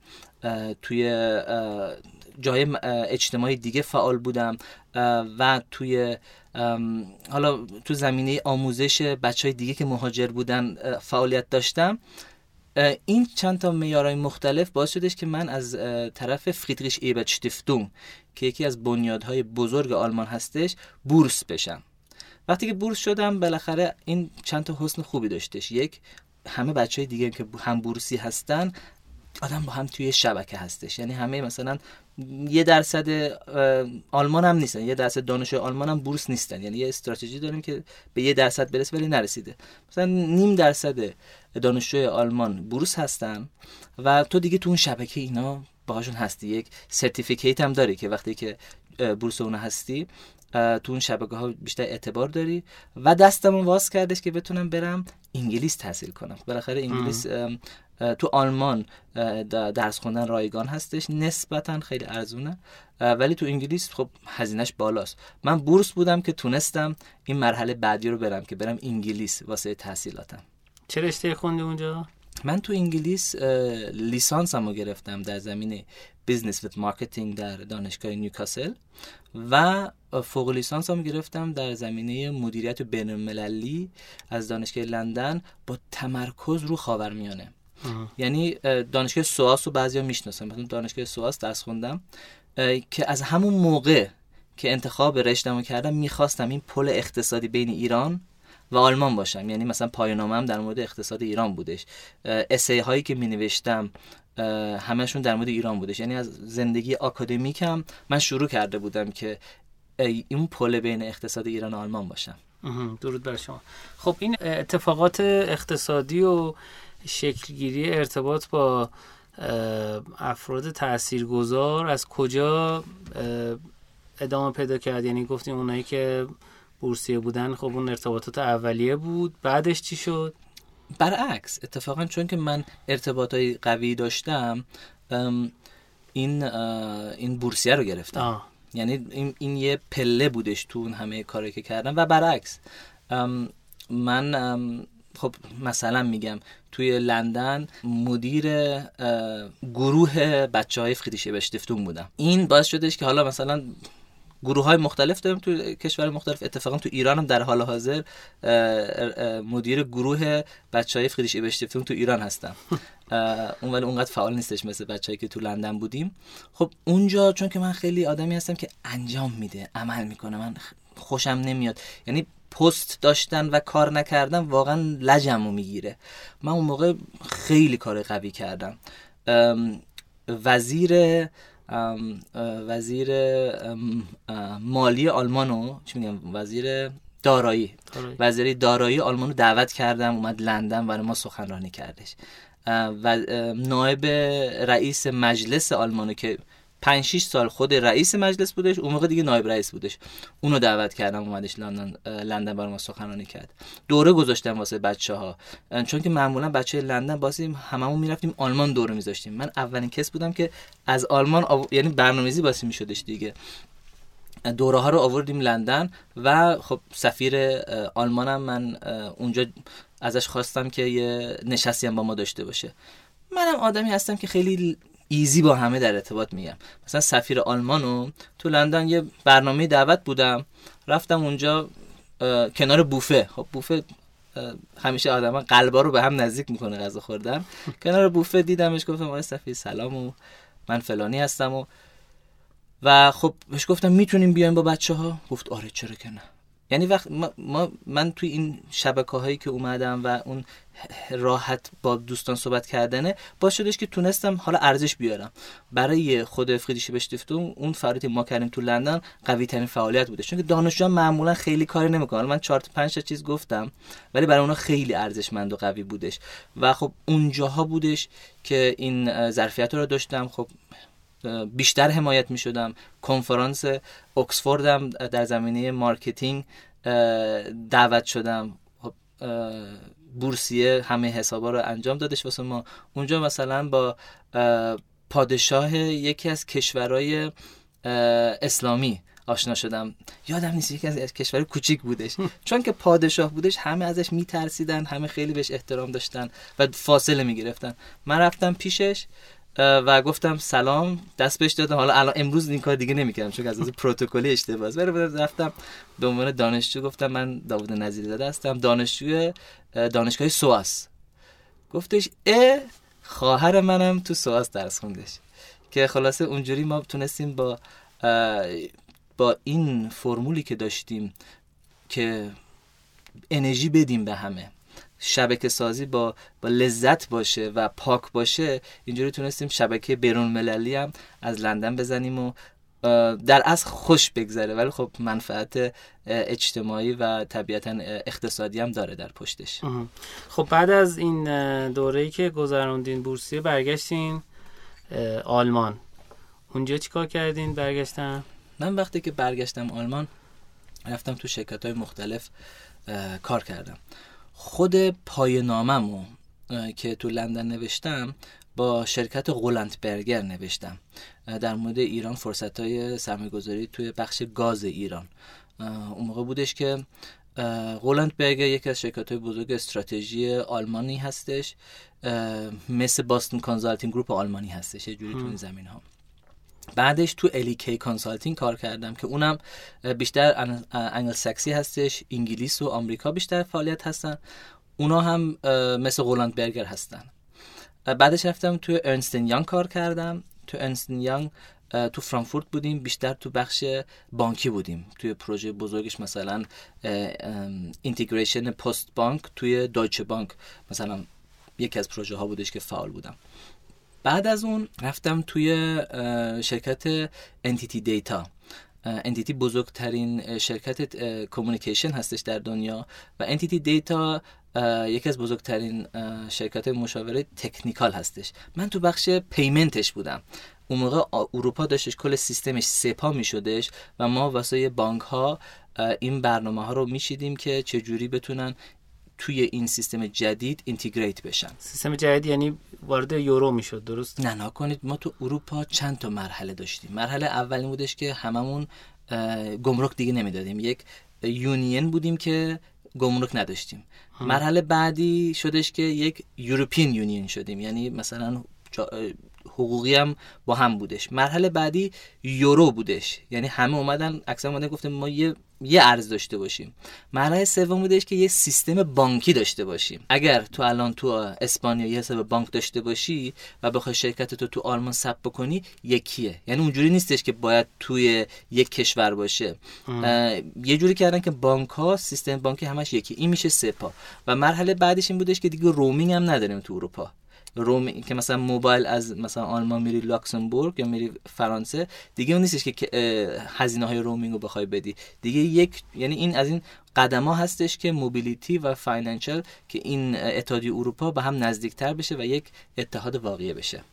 توی جای اجتماعی دیگه فعال بودم. و توی حالا تو زمینه آموزش بچه های دیگه که مهاجر بودن فعالیت داشتم. این چند تا میارای مختلف باعث شدش که من از طرف فریدریش ایبت شتیفتون که یکی از بنیادهای بزرگ آلمان هستش بورس بشم. وقتی که بورس شدم بالاخره این چند تا حسن خوبی داشتش. یک همه بچه های دیگه که هم بورسی هستن آدم با هم توی شبکه هستش. یعنی همه مثلا یه درصد آلمان هم نیستن یه درصد دانشجو آلمان هم بورس نیستن. یعنی یه استراتژی داریم که به یه درصد برسه ولی نرسیده. مثلا نیم درصد دانشجوی آلمان بورس هستن و تو دیگه تو اون شبکه اینا باهاشون هستی. یک certificate هم داری که وقتی که بورس اون هستی تو اون شبکه ها بیشتر اعتبار داری و دستمون باز کردش که بتونم برم انگلیس تحصیل کنم. بالاخره انگلیس تو آلمان درس خوندن رایگان هستش نسبتا خیلی ارزونه. ولی تو انگلیس خب هزینهش بالاست. من بورس بودم که تونستم این مرحله بعدی رو برم که برم انگلیس واسه تحصیلاتم. چه رشته خوندی اونجا؟ من تو انگلیس لیسانس رو گرفتم در زمینه business و marketing در دانشگاه نیوکاسل و فوق لیسانس هم گرفتم در زمینه مدیریت بین از دانشگاه لندن با تمرکز رو خاورمیانه. یعنی دانشگاه سواس رو بعضیا می‌شناسن. مثلا دانشگاه سواس درس خوندم که از همون موقع که انتخاب رشتهمو کردم می‌خواستم این پل اقتصادی بین ایران و آلمان باشم. یعنی مثلا پایانامم در مورد اقتصاد ایران بودش. اسی هایی که می نوشتم همشون در مورد ایران بودش. یعنی از زندگی آکادمیکم من شروع کرده بودم که این پل بین اقتصاد ایران و آلمان باشم. درود بر شما. خب این اتفاقات اقتصادی و شکلگیری ارتباط با افراد تاثیرگذار از کجا ادامه پیدا کرد؟ یعنی گفتیم اونایی که بورسیه بودن خب اون ارتباطات اولیه بود بعدش چی شد؟ برعکس اتفاقا چون که من ارتباطای قوی داشتم این این بورسیه رو گرفتم. یعنی این, این یه پله بودش تو اون همه کاری که کردم. و برعکس من خب مثلا میگم توی لندن مدیر گروه بچه های بشتفتون بودم. این باعث شدش که حالا مثلا گروه های مختلف داریم تو کشور مختلف. اتفاقا تو ایران هم در حال حاضر مدیر گروه بچه های فریدیش ایبشتیفتون تو ایران هستم اون ولی اونقدر فعال نیستش مثل بچه‌ای که تو لندن بودیم. خب اونجا چون که من خیلی آدمی هستم که انجام میده عمل می‌کنه من خوشم نمیاد. یعنی پست داشتن و کار نکردن واقعا لجمو می‌گیره. من اون موقع خیلی کار قوی کردم. وزیر وزیر مالی آلمانو چی میگم وزیر دارایی. وزیر دارایی آلمانو دعوت کردم اومد لندن برای ما سخنرانی کردش. و نایب رئیس مجلس آلمانو که 5 6 سال خود رئیس مجلس بودش اون موقع دیگه نایب رئیس بودش. اونو دعوت کردم اومدش لندن لندن برای ما سخنرانی کرد. دوره گذاشتم واسه بچه ها چون که معمولا بچه لندن باسیم هممون می‌رفتیم آلمان دوره میذاشتیم. من اولین کس بودم که از آلمان آو... یعنی برنامه‌ریزی باسی میشدش دیگه. دوره ها رو آوردیم لندن و خب سفیر آلمانم من اونجا ازش خواستم که یه نشستی هم با ما داشته باشه. منم آدمی هستم که خیلی ایزی با همه در ارتباط میگم. مثلا سفیر آلمانو تو لندن یه برنامه دعوت بودم. رفتم اونجا کنار بوفه. خب بوفه همیشه آدم قلبا رو به هم نزدیک می‌کنه غذا خوردن. [laughs] کنار بوفه دیدمش گفتم آقای سفیر سلام و من فلانی هستم و و خب بهش گفتم می‌تونیم بیایم با بچه ها گفت آره چرا که نه. یعنی وقت ما, من توی این شبکه هایی که اومدم و اون راحت با دوستان صحبت کردنه با شدش که تونستم حالا ارزش بیارم. برای خود فریدیش بشتفتون اون فعالیتی ما کردیم تو لندن قوی ترین فعالیت بوده چون که دانشجوها معمولا خیلی کاری نمی‌کنن. من 4 تا 5 چیز گفتم ولی برای اونا خیلی ارزشمند و قوی بودش. و خب اونجاها بودش که این ظرفیت رو داشتم. خب بیشتر حمایت می شدم کنفرانس اکسفوردم در زمینه marketing دعوت شدم. خب، بورسیه همه حسابا رو انجام دادش واسه ما. اونجا مثلا با پادشاه یکی از کشورهای اسلامی آشنا شدم. یادم نیست یکی از کشور کوچیک بودش. [laughs] چون که پادشاه بودش همه ازش میترسیدن همه خیلی بهش احترام داشتن و فاصله می‌گرفتن. من رفتم پیشش. و گفتم سلام دست بهش دادم. حالا الان امروز این کار دیگه نمی‌کردم چون از از پروتکلی اشتباهه ولی رفتم به عنوان دانشجو گفتم من داوود نظیری زاده هستم دانشجوی دانشگاه سواس گفتش ا خواهر منم تو سواس درس خوندش. که خلاصه اونجوری ما تونستیم با با این فرمولی که داشتیم که انرژی بدیم به همه. شبکه سازی با, با لذت باشه و پاک باشه اینجوری تونستیم شبکه بیرون مللی هم از لندن بزنیم و در از خوش بگذره. ولی خب منفعت اجتماعی و طبیعتا اقتصادی هم داره در پشتش. خب بعد از این دوره‌ای که گذروندین بورسیه برگشتین آلمان. اونجا چیکار کردین برگشتن؟ من وقتی که برگشتم آلمان رفتم تو شرکت های مختلف کار کردم. خود پایان ناممو که تو لندن نوشتم با شرکت Roland Berger نوشتم در مورد ایران فرصت های سرمایه‌گذاری توی بخش گاز ایران. اون موقع بودش که Roland Berger یکی از شرکت های بزرگ استراتژی آلمانی هستش. مثل Boston Consulting Group آلمانی هستش. یه جوری تو این زمینه ها بعدش تو LEK Consulting کار کردم که اونم بیشتر انگل سکسی هستش انگلیس و آمریکا بیشتر فعالیت هستن. اونا هم مثل Roland Berger هستن. بعدش رفتم تو Ernst & Young کار کردم. تو Ernst & Young تو فرانکفورت بودیم بیشتر تو بخش بانکی بودیم. توی پروژه بزرگش مثلا integration Postbank توی Deutsche Bank مثلا یکی از پروژه ها بودش که فعال بودم. بعد از اون رفتم توی شرکت NTT Data NTT بزرگترین شرکت communication هستش در دنیا و NTT Data یکی از بزرگترین شرکت مشاوره technical هستش. من تو بخش payment ش بودم. اون موقع اروپا داشتش کل سیستمش SEPA می شدش و ما واسه بانک ها این برنامه ها رو می‌چیدیم که چجوری بتونن توی این سیستم جدید اینتگریت بشن. سیستم جدید یعنی وارد یورو می‌شد درست؟ نه نه کنید ما تو اروپا چند تا مرحله داشتیم. مرحله اولی بودش که هممون گمرک دیگه نمی‌دادیم. یک یونین بودیم که گمرک نداشتیم. مرحله بعدی شدش که یک یوروپین یونین شدیم. یعنی مثلا حقوقی هم با هم بودش. مرحله بعدی یورو بودش. یعنی همه اومدن اکثر اومدن گفتم ما یه یه ارز داشته باشیم. مرحله سوم بودش که یه سیستم بانکی داشته باشیم. اگر تو الان تو اسپانیا یه حساب بانک داشته باشی و بخوای شرکت تو تو آلمان ثبت بکنی یکیه. یعنی اونجوری نیستش که باید توی یک کشور باشه. یه جوری کردن که بانک ها سیستم بانکی همش یکی. این میشه سپا و مرحله بعدش این بودش که دیگه رومینگ هم نداریم تو اروپا. روم که مثلا موبایل از مثلا آلمان میری لاکسمبورگ یا میری فرانسه دیگه اون نیستش که هزینه های رومینگ رو بخوای بدی. دیگه یک یعنی این از این قدم ها هستش که mobility و financial که این اتحادیه اروپا به هم نزدیکتر بشه و یک اتحاد واقعی بشه.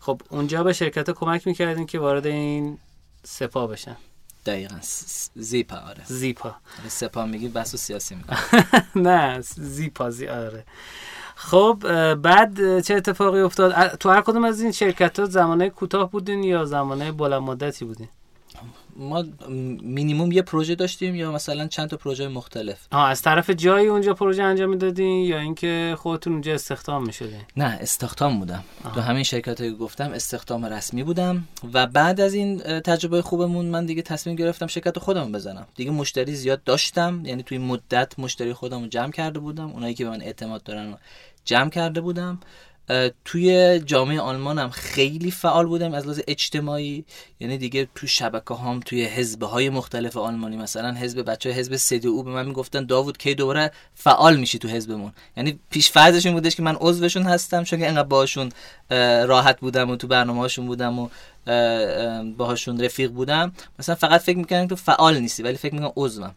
خب اونجا به شرکت کمک می‌کردین که وارد این SEPA بشن. دقیقا. SEPA آره. SEPA. SEPA میگی بس و سیاسی میگی [laughs] نه SEPA زی آره. خب بعد چه اتفاقی افتاد؟ تو هر کدوم از این شرکت ها زمانه کوتاه بودین یا زمانه بلند مدتی بودین؟ ما مینیموم یه پروژه داشتیم یا مثلا چند تا پروژه مختلف؟ آه از طرف جایی اونجا پروژه انجام می‌دادین یا اینکه خودتون اونجا استخدام می‌شدین؟ نه استخدام بودم. تو همین شرکت که گفتم استخدام رسمی بودم و بعد از این تجربه خوبمون من دیگه تصمیم گرفتم شرکت خودم بزنم. دیگه مشتری زیاد داشتم یعنی توی مدت مشتری خودم رو جمع کرده بودم. اونایی که به من اعتماد دارن جمع کرده بودم. توی جامعه آلمان هم خیلی فعال بودم از لحاظ اجتماعی. یعنی دیگه تو شبکه هم توی حزب های مختلف آلمانی مثلا حزب بچه حزب سدی او به من می‌گفتن داوود کی دوباره فعال میشی تو حزبمون؟ یعنی پیش فرضشون بودش که من عضوشون هستم چون که انقدر باشون راحت بودم و تو برنامه هاشون بودم و باهاشون رفیق بودم. مثلا فقط فکر می‌کنم تو فعال نیستی ولی فکر می‌کنم عضوم.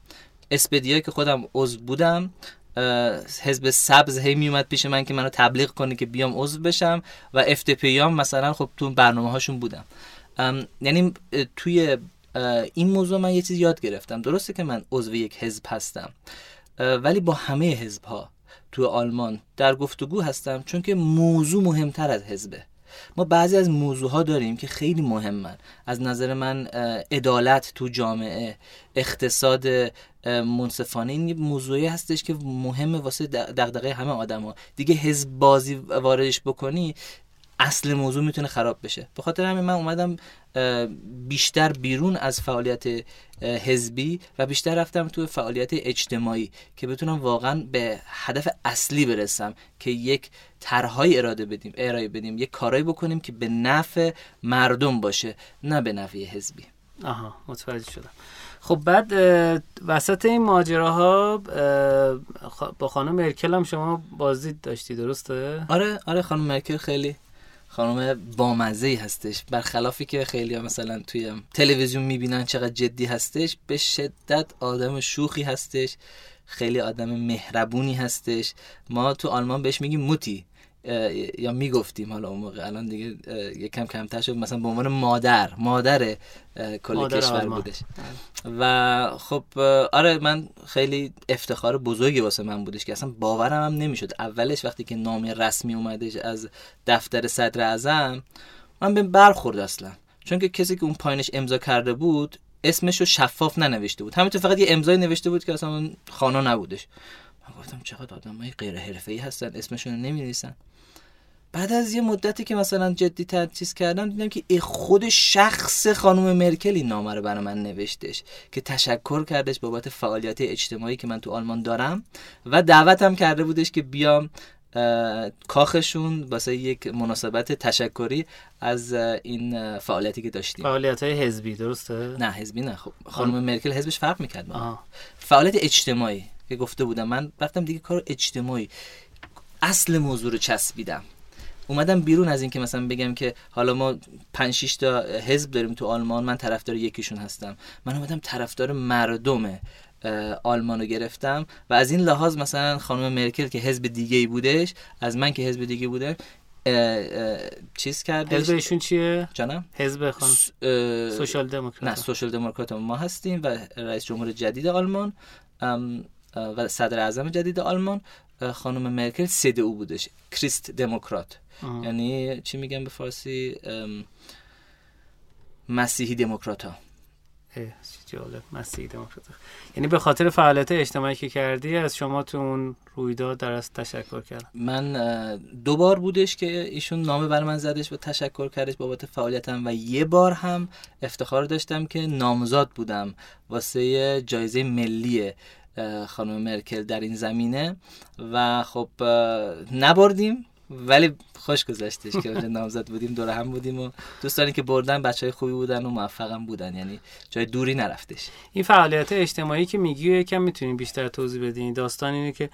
اسپدیا که خودم عضو بودم حزب سبز هی میومد پیش من که منو تبلیغ کنه که بیام عضو بشم و افتپی هم مثلا خب تو برنامه هاشون بودم. یعنی توی این موضوع من یه چیز یاد گرفتم. درسته که من عضو یک حزب هستم ولی با همه حزب ها تو آلمان در گفتگو هستم چون که موضوع مهمتر از حزبه. ما بعضی از موضوع ها داریم که خیلی مهمن. از نظر من عدالت تو جامعه اقتصاد منصفانه این موضوعی هستش که مهمه واسه دغدغه همه آدما. دیگه حزب بازی واردش بکنی اصل موضوع می‌تونه خراب بشه. به خاطر همین من اومدم بیشتر بیرون از فعالیت حزبی و بیشتر رفتم تو فعالیت اجتماعی که بتونم واقعا به هدف اصلی برسم که یک طرحهای اراده بدیم ارائه بدیم یک کارایی بکنیم که به نفع مردم باشه نه به نفع حزبی. آها متوجه شدم. خب بعد وسط این ماجراها با خانم مرکل هم شما بازدید داشتی درسته؟ آره آره خانم مرکل خیلی خانم بامزه هستش. برخلافی که خیلی ها مثلا توی تلویزیون می‌بینن چقدر جدی هستش به شدت آدم شوخی هستش خیلی آدم مهربونی هستش. ما تو آلمان بهش میگیم موتی. یا می‌گفتیم حالا اون موقع الان دیگه یکم کمتر شد. مثلا به عنوان مادر مادر کل کشور بودش. و خب آره من خیلی افتخار بزرگی واسه من بودش که اصلا باورم هم نمی‌شد. اولش وقتی که نام رسمی اومدش از دفتر صدر اعظم من به برخورد اصلا. چون که کسی که اون پایینش امضا کرده بود اسمش رو شفاف ننوشته بود. همینطور فقط یه امضای نوشته بود که اصلا خانا نبودش. من گفتم چقدر آدمای غیر حرفه‌ای هستن اسمشون رو نمی‌نویسن. بعد از یه مدتی که مثلا جدی تر چیز کردم دیدم که خود شخص خانم مرکل این نامه رو برای من نوشتش که تشکر کردش بابت فعالیت اجتماعی که من تو آلمان دارم و دعوتم کرده بودش که بیام کاخشون واسه یک مناسبت تشکری از این فعالیتی که داشتیم. فعالیت های حزبی درسته؟ نه حزبی نه. خب خانم مرکل حزبش فرق می‌کرد فعالیت اجتماعی که گفته بودم من رفتم دیگه کار اجتماعی. اصل موضوع رو چسبیدم. اومدم بیرون از این که مثلا بگم که حالا ما 5 6 تا حزب داریم تو آلمان من طرفدار یکیشون هستم. من اومدم طرفدار مردم آلمانو گرفتم و از این لحاظ مثلا خانم مرکل که حزب دیگه ای بودش از من که حزب دیگه بوده چیز کرده حزب ایشون چیه؟ جانم حزب خانم. سوشال دموکرات. نه سوشال دموکرات ما هستیم و رئیس جمهور جدید آلمان و صدر اعظم جدید آلمان خانم مرکل سید او بودش کریست دموکرات. یعنی چی میگن به فارسی؟ مسیحی دموکرات ها جالب مسیح دموکرات یعنی به خاطر فعالیت اجتماعی که کردی از شما تو اون رویداد در از تشکر کردم من دو بار بودش که ایشون نامه بر من زدش و تشکر کردش بابت فعالیتم و یه بار هم افتخار داشتم که نامزاد بودم واسه جایزه ملی خانم مرکل در این زمینه. و خب نبردیم. ولی خوش گذشتش که اونجا نامزد بودیم دور هم بودیم و دوستانی که بردن بچه های خوبی بودن و موفقم بودن. یعنی جای دوری نرفتش. این فعالیت اجتماعی که میگی یکم می‌تونین بیشتر توضیح بدین داستان اینه که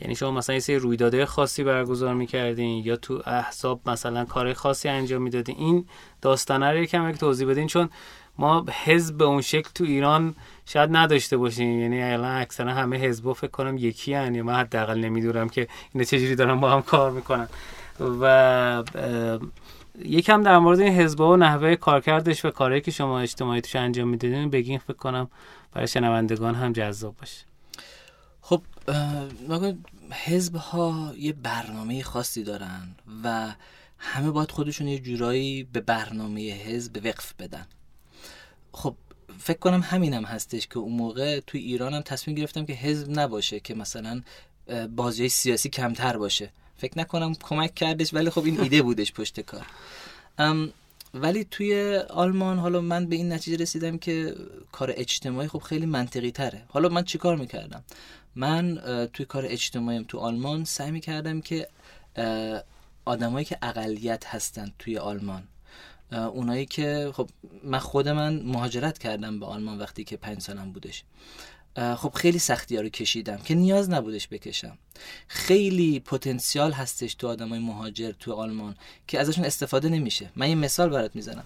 یعنی شما مثلا یه سری رویدادهای خاصی برگزار می‌کردین یا تو احزاب مثلا کار خاصی انجام می‌دادین. این داستانه رو یکم توضیح بدین چون ما حزب به اون شکل تو ایران شاید نداشته باشیم یعنی الان اکثرا همه حزب فکر کنم یکی هن. یا من حداقل نمی‌دونم که اینا چجوری دارن با هم کار می‌کنن. و یکم در مورد این حزب و نحوه کارکردش و کاری که شما اجتماعی توش انجام می‌دادین بگین فکر کنم برای شنوندگان هم جذاب باشه. خب حزب ها یه برنامه خاصی دارن و همه باید خودشون یه جورایی به برنامه حزب وقف بدن. خب فکر کنم همینم هستش که اون موقع توی ایران هم تصمیم گرفتم که حزب نباشه که مثلا بازی سیاسی کمتر باشه. فکر نکنم کمک کردش ولی خب این ایده بودش پشت کار. ولی توی آلمان حالا من به این نتیجه رسیدم که کار اجتماعی خب خیلی منطقی تره. حالا من چیکار می‌کردم؟ من توی کار اجتماعیم تو آلمان سعی می‌کردم که آدمایی که اقلیت هستن توی آلمان اونایی که خب من خود من مهاجرت کردم به آلمان وقتی که پنج سالم بودش. خب خیلی سختی ها رو کشیدم که نیاز نبودش بکشم. خیلی پتانسیال هستش تو آدمای مهاجر تو آلمان که ازشون استفاده نمیشه. من یه مثال برات می‌زنم.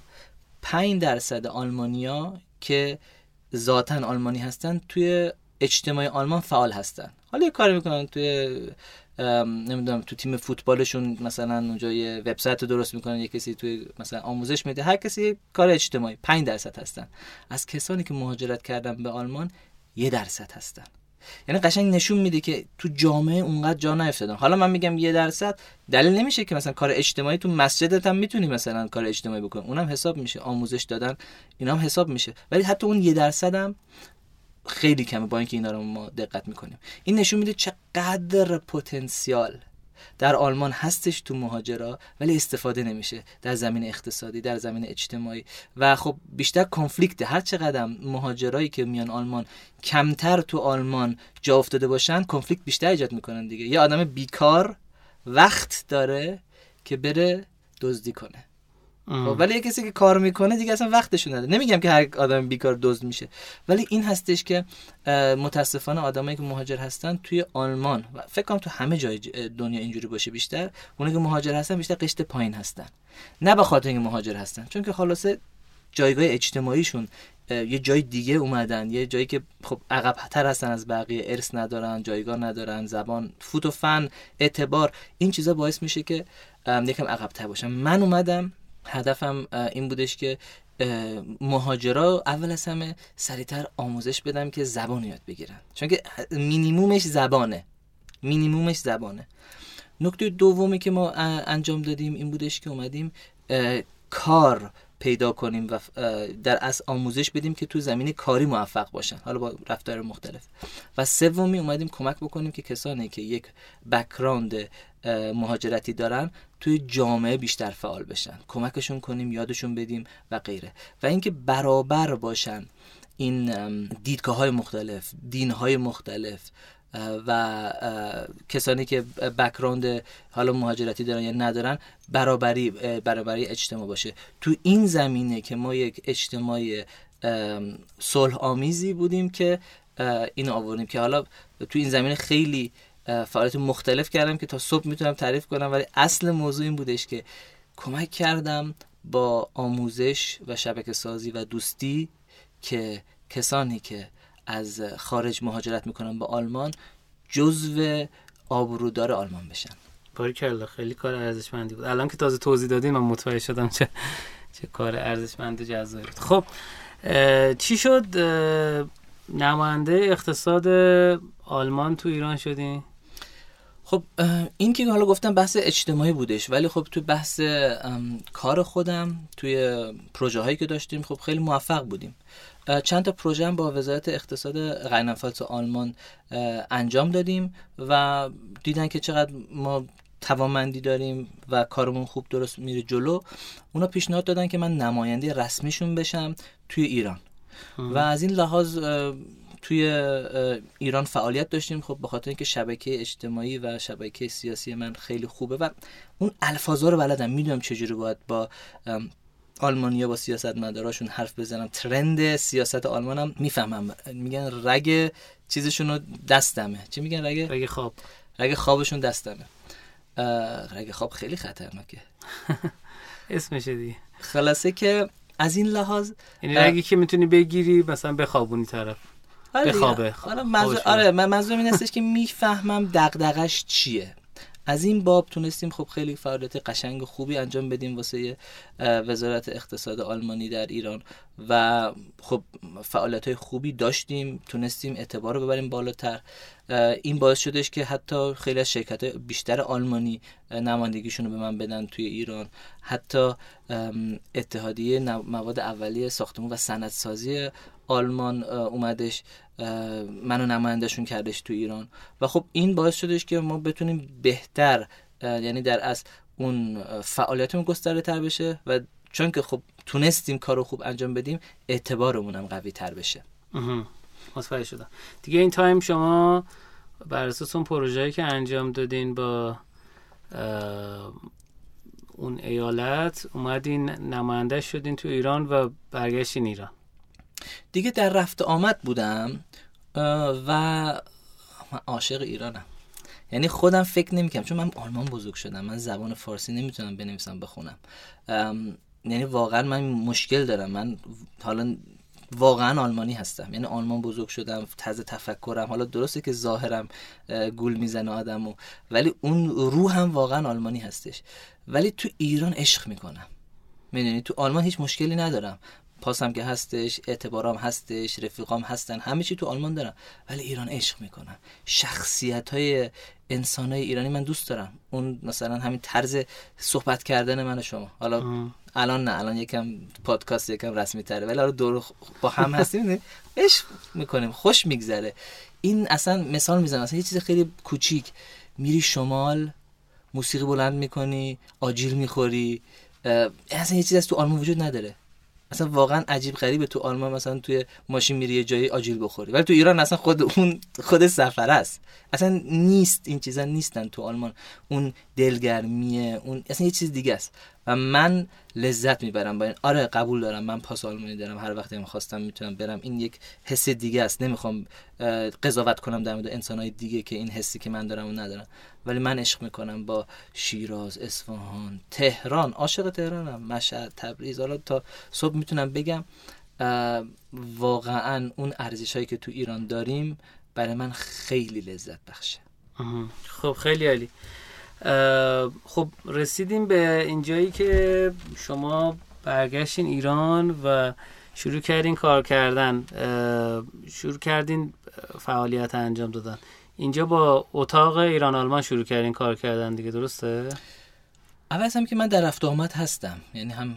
5 درصد آلمانیا که ذاتا آلمانی هستن توی اجتماع آلمان فعال هستن. حالا یه کاری می‌کنن توی نمی‌دونم تو تیم فوتبالشون مثلا اونجا یه وبسایت درست می‌کنن یه کسی توی مثلا آموزش میده. هر کسی کار اجتماعی. 5 درصد هستن. از کسانی که مهاجرت کردن به آلمان یه درصد هستن. یعنی قشنگ نشون میده که تو جامعه اونقدر جا نیفتادن. حالا من میگم یه درصد دلیل نمیشه که مثلا کار اجتماعی تو مسجدت هم می‌تونی مثلا کار اجتماعی بکنی. اونم حساب میشه. آموزش دادن اینا هم حساب میشه. ولی حتی اون یه درصد هم خیلی کمه با اینکه اینا رو ما دقت می‌کنیم. این نشون میده چقدر پتانسیال در آلمان هستش تو مهاجرا ولی استفاده نمیشه در زمین اقتصادی در زمین اجتماعی. و خب بیشتر کنفلیکت هر چقدر مهاجرایی که میان آلمان کمتر تو آلمان جا افتاده باشن کنفلیکت بیشتر ایجاد می‌کنن دیگه. یه آدم بیکار وقت داره که بره دزدی کنه. خب ولی کسی که کار می‌کنه دیگه اصلا وقتشون نداره. نمیگم که هر آدم بیکار دزد میشه ولی این هستش که متاسفانه آدمایی که مهاجر هستن توی آلمان و فکر کنم تو همه جای دنیا اینجوری باشه بیشتر اونایی که مهاجر هستن بیشتر قشت پایین هستن. نه به خاطر اینکه مهاجر هستن چون که خلاصه جایگاه اجتماعیشون یه جای دیگه اومدن یه جایی که خب عقب تر هستن از بقیه ارث ندارن جایگاه ندارن زبان فوت و فن اعتبار این چیزا باعث میشه که یکم عقب تر باشن. من اومدم هدفم این بودش که مهاجرا اول از همه سریعتر آموزش بدم که زبان یاد بگیرن. چون که مینیمومش زبانه. مینیمومش زبانه. نکته دومی که ما انجام دادیم این بودش که اومدیم کار پیدا کنیم و در از آموزش بدیم که تو زمین کاری موفق باشن. حالا با رفتار مختلف. و سومی اومدیم کمک بکنیم که کسانی که یک بکراند مهاجرتی دارن توی جامعه بیشتر فعال بشن. کمکشون کنیم یادشون بدیم و غیره. و اینکه برابر باشن این دیدگاه های مختلف دین های مختلف و کسانی که بکراند حالا مهاجرتی دارن یا ندارن برابری برابری اجتماع باشه. تو این زمینه که ما یک اجتماع صلح آمیزی بودیم که این آوردیم که حالا تو این زمینه خیلی فعالیت مختلف کردم که تا صبح می‌تونم تعریف کنم ولی اصل موضوع این بودش که کمک کردم با آموزش و شبکه سازی و دوستی که کسانی که از خارج مهاجرت می‌کنن به آلمان جزو آبرودار آلمان بشن. باریکلا خیلی کار ارزشمندی بود. الان که تازه توضیح دادین من متوجه شدم چه چه کار ارزشمند و جذابی بود. خب چی شد؟ نماینده اقتصاد آلمان تو ایران شدین؟ خب این که حالا گفتم بحث اجتماعی بودش ولی خب تو بحث کار خودم توی پروژه هایی که داشتیم خب خیلی موفق بودیم. چند تا پروژه هم با وزارت اقتصاد غینفالت آلمان انجام دادیم و دیدن که چقدر ما توانمندی داریم و کارمون خوب درست میره جلو اونا پیشنهاد دادن که من نماینده رسمیشون بشم توی ایران. و از این لحاظ توی ایران فعالیت داشتیم. خب به خاطر اینکه شبکه اجتماعی و شبکه سیاسی من خیلی خوبه و اون الفاظا رو بلدم. می‌دونم چجوری باید با آلمانیا با سیاست مداراشون حرف بزنم. ترند سیاست آلمانم می‌فهمم. میگن رگ چیزشون رو دستمه. چی میگن رگ؟ رگ خواب. رگ خوابشون دستمه. رگ خواب خیلی خطرناکه. [laughs] اسمشه دی؟ خلاصه که از این لحاظ یعنی رگی که می‌تونی بگیری مثلا بخوابونی طرف. آره بخوابه. آره من منظورم این هستش که می‌فهمم دغدغش چیه. از این باب تونستیم خب خیلی فعالیت قشنگ و خوبی انجام بدیم واسه وزارت اقتصاد آلمانی در ایران و خب فعالیت های خوبی داشتیم تونستیم اعتبار رو ببریم بالاتر. این باعث شدش که حتی خیلی از شرکت بیشتر آلمانی نمایندگیشون رو به من بدن توی ایران. حتی اتحادیه مواد اولیه ساختمون و سندسازی آلمان اومدش. منو نمایندهشون کردش تو ایران. و خب این باعث شدش که ما بتونیم بهتر یعنی در از اون فعالیتمون گسترده تر بشه و چون که خب تونستیم کارو خوب انجام بدیم اعتبارمون هم قوی تر بشه. متوجه شدم. دیگه این تایم شما بر اساس اون پروژه‌ای که انجام دادین با اون ایالت اومدین نماینده شدین تو ایران و برگشتین ایران. دیگه در رفت آمد بودم و من عاشق ایرانم. یعنی خودم فکر نمی‌کنم چون من آلمان بزرگ شدم من زبان فارسی نمی‌تونم بنویسم بخونم. یعنی واقعا من مشکل دارم. من حالا واقعا آلمانی هستم. یعنی آلمان بزرگ شدم تازه تفکرم حالا درسته که ظاهرم گول می‌زنه آدمو ولی اون روحم واقعا آلمانی هستش. ولی تو ایران عشق می‌کنم. می‌دونی؟ تو آلمان هیچ مشکلی ندارم. پاسم که هستش اعتبارام هستش رفیقام هستن همه چی تو آلمان دارم ولی ایران عشق می‌کنم شخصیت های انسان های ایرانی من دوست دارم. اون مثلا همین طرز صحبت کردن من و شما. حالا الان نه الان یکم پادکست یکم رسمی تره ولی دور با هم هستیم عشق می‌کنیم. خوش میگذره. این اصلا مثال می‌زنم. اصلا یه چیز خیلی کوچیک. میری شمال موسیقی بلند می‌کنی آجیل می‌خوری اصلا یه چیز از تو آلمان وجود نداره. اصلا واقعا عجیب غریبه تو آلمان مثلا توی ماشین میری یه جایی آجیل بخوری. ولی تو ایران اصلا خود اون خود سفر است. اصلا نیست این چیزا نیستن تو آلمان. اون دلگرمیه اون اصلا یه چیز دیگه است. و من لذت می‌برم با این. آره قبول دارم من پاس آلمانی دارم هر وقتی می‌خواستم می‌تونم برم. این یک حس دیگه است. نمی‌خوام قضاوت کنم در مورد انسانهای دیگه که این حسی که من دارم و ندارم ولی من عشق می‌کنم با شیراز اصفهان تهران. عاشق تهرانم. مشهد تبریز. حالا تا صبح می‌تونم بگم واقعا اون ارزش هایی که تو ایران داریم برای من خیلی لذت بخشه. خب خیلی عالی. خب رسیدیم به اینجایی که شما برگشتین ایران و شروع کردین کار کردن. شروع کردین فعالیت انجام دادن. اینجا با اتاق ایران آلمان شروع کردین کار کردن دیگه درسته؟ اول هم که من در رفت آمد هستم. یعنی هم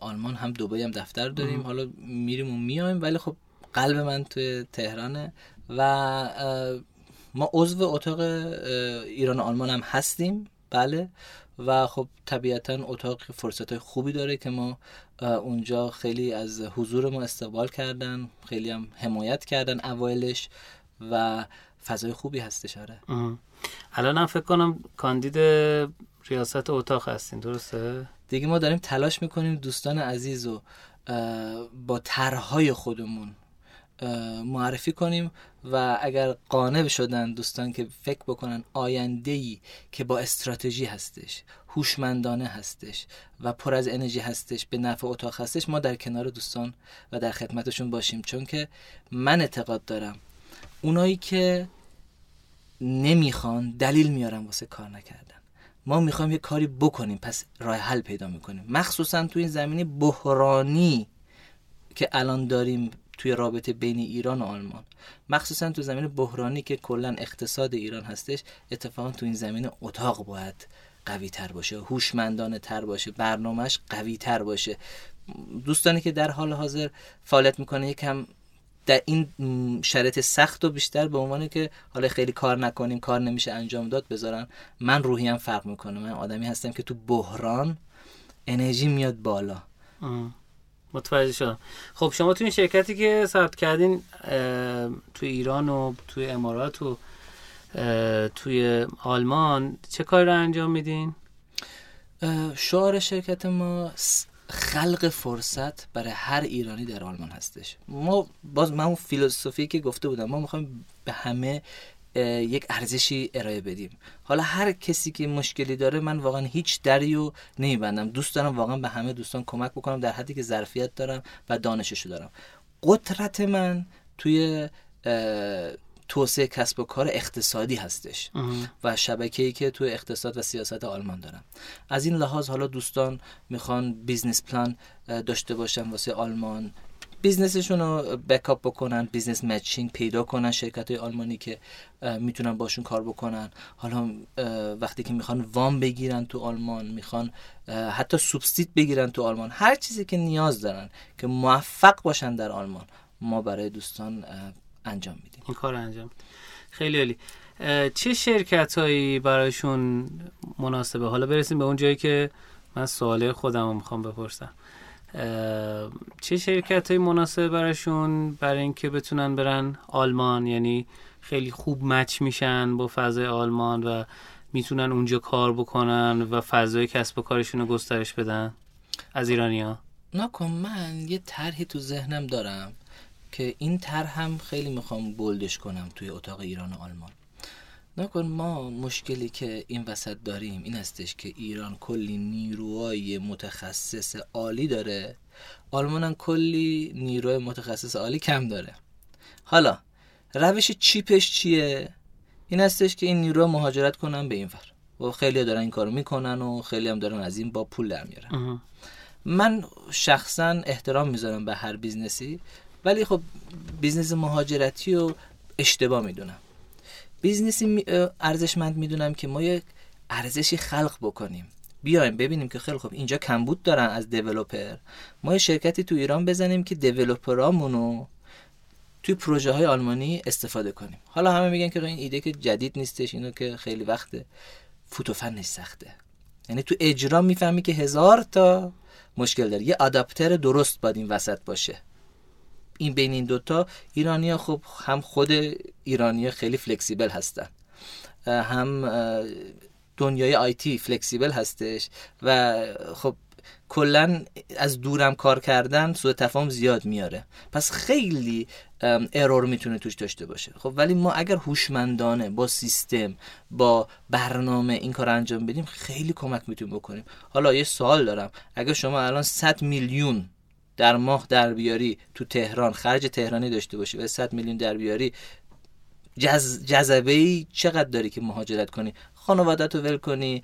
آلمان هم دوبایی هم دفتر داریم. حالا میریم و میایم ولی خب قلب من توی تهرانه و ما عضو اتاق ایران آلمان هم هستیم بله. و خب طبیعتا اتاق فرصت خوبی داره که ما اونجا خیلی از حضور ما استقبال کردن خیلی هم حمایت کردن اوایلش و فضای خوبی هستش آره. الان هم فکر کنم کاندید ریاست اتاق هستین درسته؟ دیگه ما داریم تلاش می‌کنیم دوستان عزیز و با طرحهای خودمون معرفی کنیم و اگر قانع شدن دوستان که فکر بکنن آینده ای که با استراتژی هستش هوشمندانه هستش و پر از انرژی هستش به نفع اتاق هستش ما در کنار دوستان و در خدمتشون باشیم. چون که من اعتقاد دارم اونایی که نمی‌خوان دلیل میارن واسه کار نکردن. ما می‌خوایم یه کاری بکنیم پس راه حل پیدا می‌کنیم. مخصوصا تو این زمینه بحرانی که الان داریم توی رابطه بین ایران و آلمان. مخصوصا تو زمین بحرانی که کلا اقتصاد ایران هستش اتفاقا تو این زمین اتاق باید قوی تر باشه هوشمندانه تر باشه برنامهش قوی تر باشه. دوستانی که در حال حاضر فعالیت می‌کنه یکم در این شرط سخت و بیشتر به عنوان که حالا خیلی کار نکنیم کار نمیشه انجام داد بذارن. من روحیم فرق می‌کنه. من آدمی هستم که تو بحران انرژی میاد بالا. متوجه شدم خب شما تو این شرکتی که ثبت کردین تو ایران و توی امارات و توی آلمان چه کاری رو انجام میدین؟ شعار شرکت ما خلق فرصت برای هر ایرانی در آلمان هستش ما باز من اون فیلسوفی که گفته بودم ما می‌خوایم به همه یک ارزشی ارائه بدیم. حالا هر کسی که مشکلی داره من واقعا هیچ دریو نمیبندم. دوست دارم واقعا به همه دوستان کمک بکنم در حدی که ظرفیت دارم و دانششو دارم. قدرت من توی توسعه کسب و کار اقتصادی هستش و شبکه ای که تو اقتصاد و سیاست آلمان دارم. از این لحاظ حالا دوستان می‌خوان business plan داشته باشن واسه آلمان business شون رو backup بکنن business matching پیدا کنن شرکت های آلمانی که می‌تونن باشون کار بکنن. حالا وقتی که می‌خوان وام بگیرن تو آلمان می‌خوان حتی سوبسید بگیرن تو آلمان هر چیزی که نیاز دارن که موفق باشن در آلمان ما برای دوستان انجام میدیم. این کار انجام خیلی عالی. چه شرکت هایی برایشون مناسبه؟ حالا برسیم به اون جایی که من سوال خودم رو می‌خوام بپرسم. چه شرکت های مناسبه برایشون برای اینکه بتونن برن آلمان؟ یعنی خیلی خوب مچ میشن با فضای آلمان و می‌تونن اونجا کار بکنن و فضای کسب و کارشون رو گسترش بدن از ایرانیا نکن من یه طرحی تو ذهنم دارم که این طرح هم خیلی می‌خوام بولدش کنم توی اتاق ایران و آلمان. نکن ما مشکلی که این وسط داریم این هستش که ایران کلی نیروهای متخصص عالی داره. آلمان هم کلی نیروی متخصص عالی کم داره. حالا روش cheap ش چیه؟ این هستش که این نیروها مهاجرت کنن به این ور. و خیلی دارن این کارو می‌کنن و خیلی هم دارن از این با پول در میارن. من شخصا احترام می‌ذارم به هر business ی ولی خب business مهاجرتی رو اشتباه می‌دونم. business ی ارزشمند می‌دونم که ما یک ارزشی خلق بکنیم. بیایم ببینیم که خیلی خب اینجا کمبود دارن از developer. ما یه شرکتی تو ایران بزنیم که دیولوپرامونو توی پروژه های آلمانی استفاده کنیم. حالا همه میگن که این ایده که جدید نیستش اینو که خیلی وقته فوتوفنش سخته. یعنی تو اجرا می‌فهمی که هزار تا مشکل داره یه آداپتر درست باید این وسط باشه. این بین این دوتا ایرانیا خب هم خود ایرانیا خیلی فلکسیبل هستن. هم دنیای آیتی فلکسیبل هستش و خب کلا از دورم کار کردن سوء تفاهم زیاد میاره. پس خیلی ارور می‌تونه توش داشته باشه. خب ولی ما اگر هوشمندانه با سیستم با برنامه این کار انجام بدیم خیلی کمک می‌تونیم بکنیم. حالا یه سوال دارم. اگر شما الان 100 میلیون در ماه در بیاری تو تهران خرج تهرانی داشته باشی و 100 میلیون در بیاری جز... ای چقدر داری که مهاجرت کنی؟ خانوادت رو ول کنی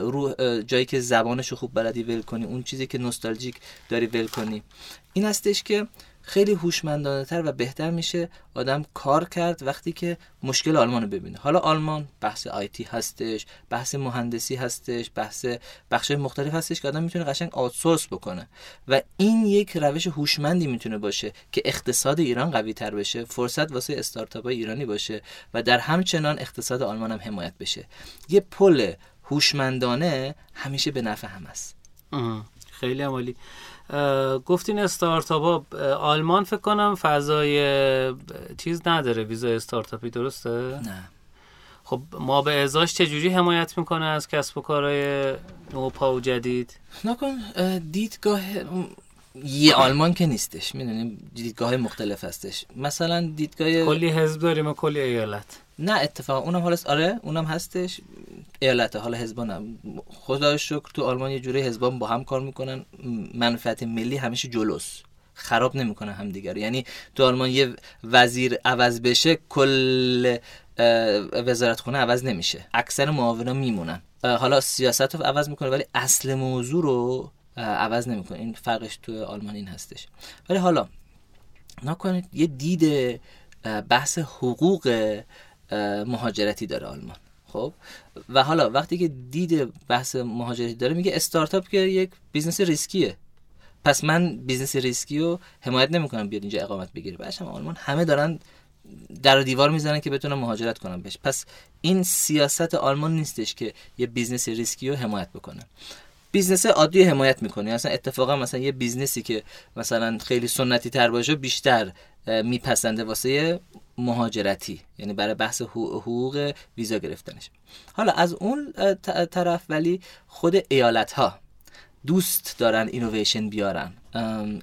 رو جایی که زبانش خوب بلدی ول کنی اون چیزی که نوستالژیک داری ول کنی. این هستش که خیلی هوشمندانه تر و بهتر میشه آدم کار کرد وقتی که مشکل آلمان رو ببینه. حالا آلمان بحث آیتی هستش بحث مهندسی هستش بحث بخش مختلف هستش که آدم می‌تونه قشنگ آوتسورس بکنه. و این یک روش هوشمندی می‌تونه باشه که اقتصاد ایران قوی تر بشه فرصت واسه استارتاپ ایرانی باشه و در همچنان اقتصاد آلمان هم حمایت بشه. یه پل هوشمندانه همیشه به نفع هم است خیلی عمالی گفتین استارتاپ آلمان فکر کنم فضای چیز نداره ویزا استارتاپی درسته؟ نه. خب ما به ازاش چجوری حمایت می‌کنه از کسب و کارهای نوپا و جدید؟ نکن دیدگاه یه آلمان که نیستش می‌دونیم دیدگاه مختلف هستش. مثلا دیدگاه کلی حزب داریم و کلی ایالت. نه اتفاقا اونم حالا آره اونم هستش. ایالت حالا حزبان خدا شکر تو آلمان یه جوری حزبان با هم کار می‌کنن. منفعت ملی همیشه جلوس خراب نمی‌کنه هم دیگر یعنی تو آلمان یه وزیر عوض بشه کل وزارت خونه عوض نمیشه. اکثر معاونا میمونن. حالا سیاست رو عوض می‌کنه ولی اصل موضوع رو عوض نمی‌کنه. این فرقش تو آلمان این هستش. ولی حالا نگا کنید یه دید بحث حقوق مهاجرتی داره آلمان. خب. و حالا وقتی که دید بحث مهاجرتی داره میگه استارتاپ که یک business ریسکیه. پس من business ریسکی رو حمایت نمی‌کنم بیاد اینجا اقامت بگیره. بعدش هم آلمان همه دارن در و دیوار می‌زنن که بتونن مهاجرت کنن بهش. پس این سیاست آلمان نیستش که یه business ریسکی رو حمایت بکنه. business عادی حمایت می‌کنه. اصلا اتفاقا مثلا یه business ی که مثلا خیلی سنتی تر باشه بیشتر میپسنده واسه مهاجرتی یعنی برای بحث حقوق ویزا گرفتنش. حالا از اون طرف ولی خود ایالت ها دوست دارن اینویشن بیارن.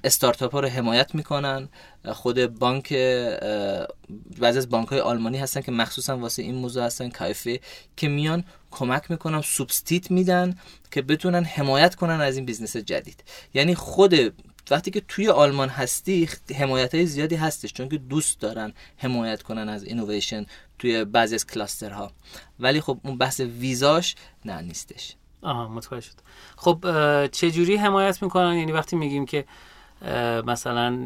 استارتاپ ها رو حمایت می‌کنن. خود بانک بعضی از بانک های آلمانی هستن که مخصوصا واسه این موضوع هستن کایفه که میان کمک می‌کنن سوبستیت میدن که بتونن حمایت کنن از این business جدید. یعنی خود وقتی که توی آلمان هستی حمایت های زیادی هستش چون که دوست دارن حمایت کنن از اینویشن توی بعضی از cluster ها ولی خب اون بحث ویزاش نه نیستش. آها متوجه شد. خب چه جوری حمایت می‌کنن؟ یعنی وقتی میگیم که مثلا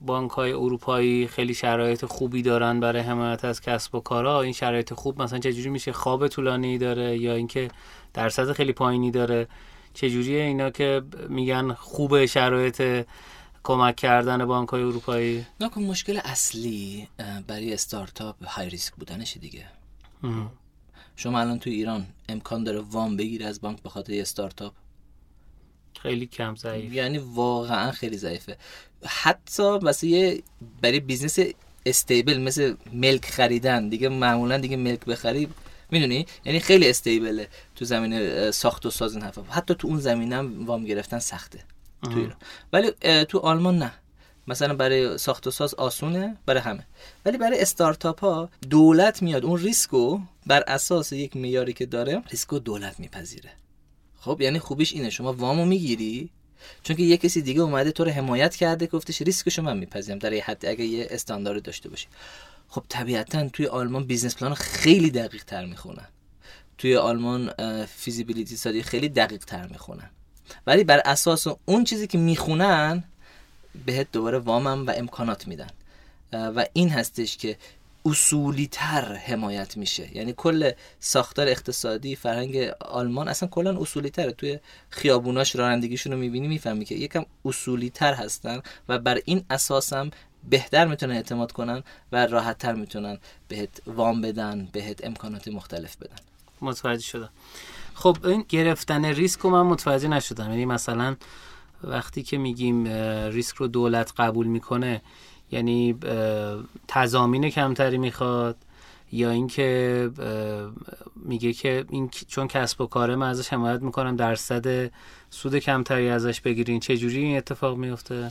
بانک های اروپایی خیلی شرایط خوبی دارن برای حمایت از کسب و کارا این شرایط خوب مثلا چه جوری میشه؟ خواب طولانی داره یا اینکه درصد خیلی پایینی داره؟ چه جوریه اینا که میگن خوب شرایط کمک کردن بانک های اروپایی نگا کن مشکل اصلی برای استارتاپ های ریسک بودنش دیگه. شما الان تو ایران امکان داره وام بگیره از بانک به خاطر استارتاپ؟ خیلی کم ضعیف. یعنی واقعا خیلی ضعیفه. حتی واسه یه برای business stable مثل ملک خریدن دیگه معمولا دیگه ملک بخری می‌دونی؟ یعنی خیلی stable ه تو زمینه ساخت و ساز این حرفا. حتی تو اون زمینه هم وام گرفتن سخته تو ایران. ولی تو آلمان نه. مثلا برای ساخت و ساز آسونه برای همه. ولی برای استارتاپ ها دولت میاد. اون ریسکو بر اساس یک معیاری که داره ریسکو دولت میپذیره. خب یعنی خوبیش اینه. شما وامو می‌گیری چون که یه کسی دیگه اومده تو رو حمایت کرده گفتش ریسکشو من میپذیرم. در یه حد اگه یه استاندارد داشته باشی. خب طبیعتا توی آلمان business plan خیلی دقیق تر می‌خونن. توی آلمان feasibility study خیلی دقیق تر می‌خونن. ولی بر اساس اون چیزی که می‌خونن بهت دوباره وامم و امکانات میدن. و این هستش که اصولی تر حمایت میشه. یعنی کل ساختار اقتصادی فرهنگ آلمان اصلا کلا اصولی تره توی خیابوناش رانندگیشون رو می‌بینی می‌فهمی که یکم اصولی تر هستن و بر این اساسم بهتر می‌تونن اعتماد کنن و راحت تر می‌تونن بهت وام بدن بهت امکانات مختلف بدن. متوجه شدم. خب این گرفتن ریسک رو من متوجه نشدم. یعنی مثلا وقتی که میگیم ریسک رو دولت قبول می‌کنه یعنی تضامین کمتری می‌خواد یا اینکه میگه که این چون کسب و کاره من ازش حمایت می‌کنم درصد سود کمتری ازش بگیرین. چه جوری این اتفاق میفته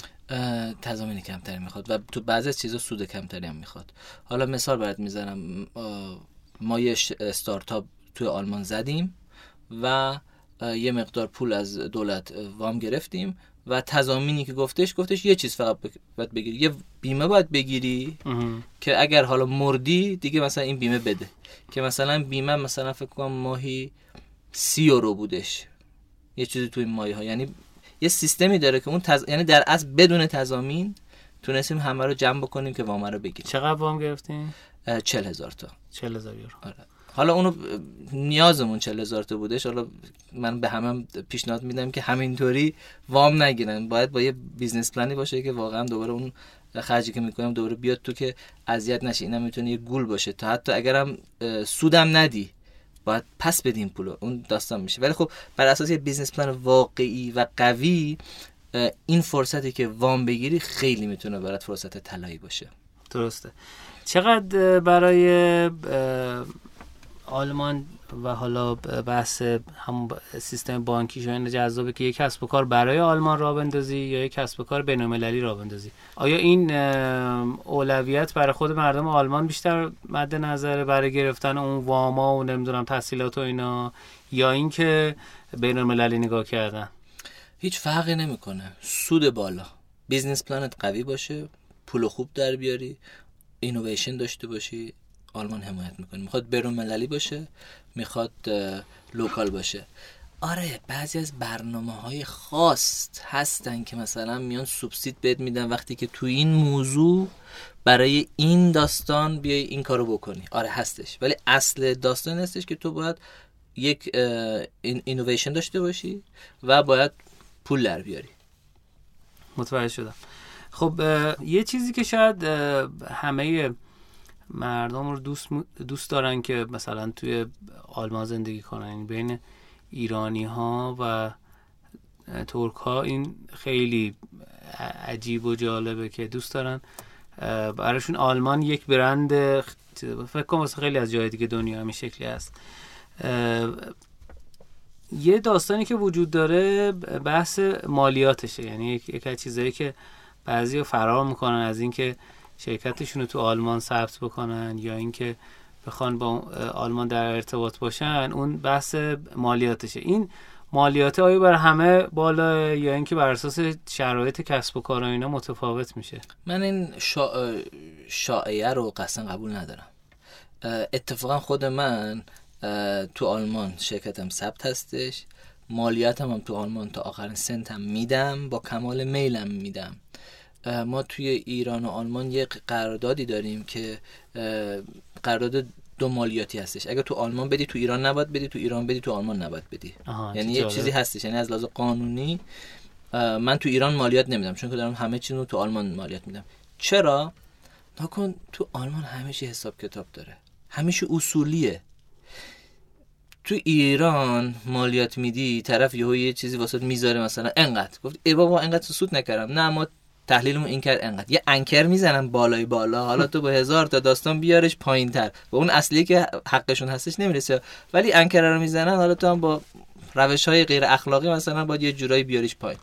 تضامین کمتری می‌خواد و تو بعضی از چیزا سود کمتری هم می‌خواد. حالا مثال برات می‌زنم. ما یه استارتاپ توی آلمان زدیم و یه مقدار پول از دولت وام گرفتیم و تضامینی که گفتش گفتش یه چیز فقط باید بگیری. یه بیمه باید بگیری که اگر حالا مردی دیگه مثلا این بیمه بده. که مثلا بیمه مثلا فکر کنم ماهی سی یورو بودش. یه چیزی توی این ماهی ها یعنی یه سیستمی داره که اون تز... یعنی در از بدون تضامین تونستیم همه رو جمع بکنیم که وام رو بگیریم. چقدر وام گرفتین؟ چل هزار تا. چل هزار یورو. آره. حالا اونو نیازمون چل هزار تا بودش؟ حالا من به همه هم پیشنهاد میدم که همینطوری وام نگیرن. باید با یه business plan ی باشه که واقعا دوباره اون خرجی که می‌کنم دوباره بیاد تو که اذیت نشه. اینم می‌تونه یه گول باشه. تا حتی اگرم سودم ندی باید پس بدیم پولو. اون داستان میشه. ولی خب بر اساس یه business plan واقعی و قوی این فرصتی که وام بگیری خیلی می‌تونه برات فرصت طلایی باشه. درسته. چقدر برای آلمان و حالا بحث هم سیستم بانکی شاید جذابه که یک کسب و کار برای آلمان را بندازی یا یک کسب و کار بین‌المللی را بندازی. آیا این اولویت برای خود مردم آلمان بیشتر مد نظره برای گرفتن اون واما و نمی‌دونم تحصیلات و اینا یا اینکه بین‌المللی نگاه کردن؟ هیچ فرقی نمی‌کنه. سود بالا. business plan ت قوی باشه پول خوب در بیاری اینویشن داشته باشی. آلمان حمایت می‌کنه. می‌خواد بین‌المللی باشه می‌خواد local باشه. آره بعضی از برنامه های خاص هستن که مثلا میان سوبسید بهت میدن وقتی که تو این موضوع برای این داستان بیای این کارو بکنی. آره هستش. ولی اصل داستان هستش که تو باید یک اینویشن داشته باشی و باید پول در بیاری. متوجه شدم. خب یه چیزی که شاید همه مردم رو دوست, دوست دارن که مثلا توی آلمان زندگی کنن. یعنی بین ایرانی ها و ترک ها این خیلی عجیب و جالبه که دوست دارن. براشون آلمان یک برند فکر کنم واسه خیلی از جای دیگه دنیا همین شکلی هست. یه داستانی که وجود داره بحث مالیاتشه. یعنی یک از چیزایی که بعضی فرار می‌کنن از اینکه شرکتشون رو تو آلمان ثبت بکنن یا اینکه بخوان با آلمان در ارتباط باشن اون بحث مالیاتشه. این مالیات آیا بر همه بالا یا اینکه بر اساس شرایط کسب و کار و اینا متفاوت میشه؟ من این شا... شایعه رو قصلا قبول ندارم. اتفاقا خود من تو آلمان شرکتم ثبت هستش. مالیاتم هم تو آلمان تا آخرین سنتم میدم. با کمال میلم میدم. ما توی ایران و آلمان یک قراردادی داریم که قرارداد دو مالیاتی هستش. اگه تو آلمان بدی تو ایران نباید بدی تو ایران بدی تو آلمان نباید بدی. یعنی یه چیزی هستش. یعنی از لحاظ قانونی من تو ایران مالیات نمیدم چون که دارم همه چیز رو تو آلمان مالیات میدم. چرا؟ نکن تو آلمان همه چی حساب کتاب داره. همیشه اصولیه. تو ایران مالیات میدی طرف یهو یه چیزی واسه می‌ذاره مثلا انقدر. گفت ای بابا انقدر سود نکردم. نه ما تحلیلمون این کرد انقدر. یه انکر می‌زنن بالای بالا. حالا تو با هزار تا داستان بیارش پایین تر و اون اصلی که حقشون هستش نمی‌رسه. ولی انکر رو می‌زنن حالا تو هم با روش های غیر اخلاقی مثلا باید یه جورایی بیاریش پایین.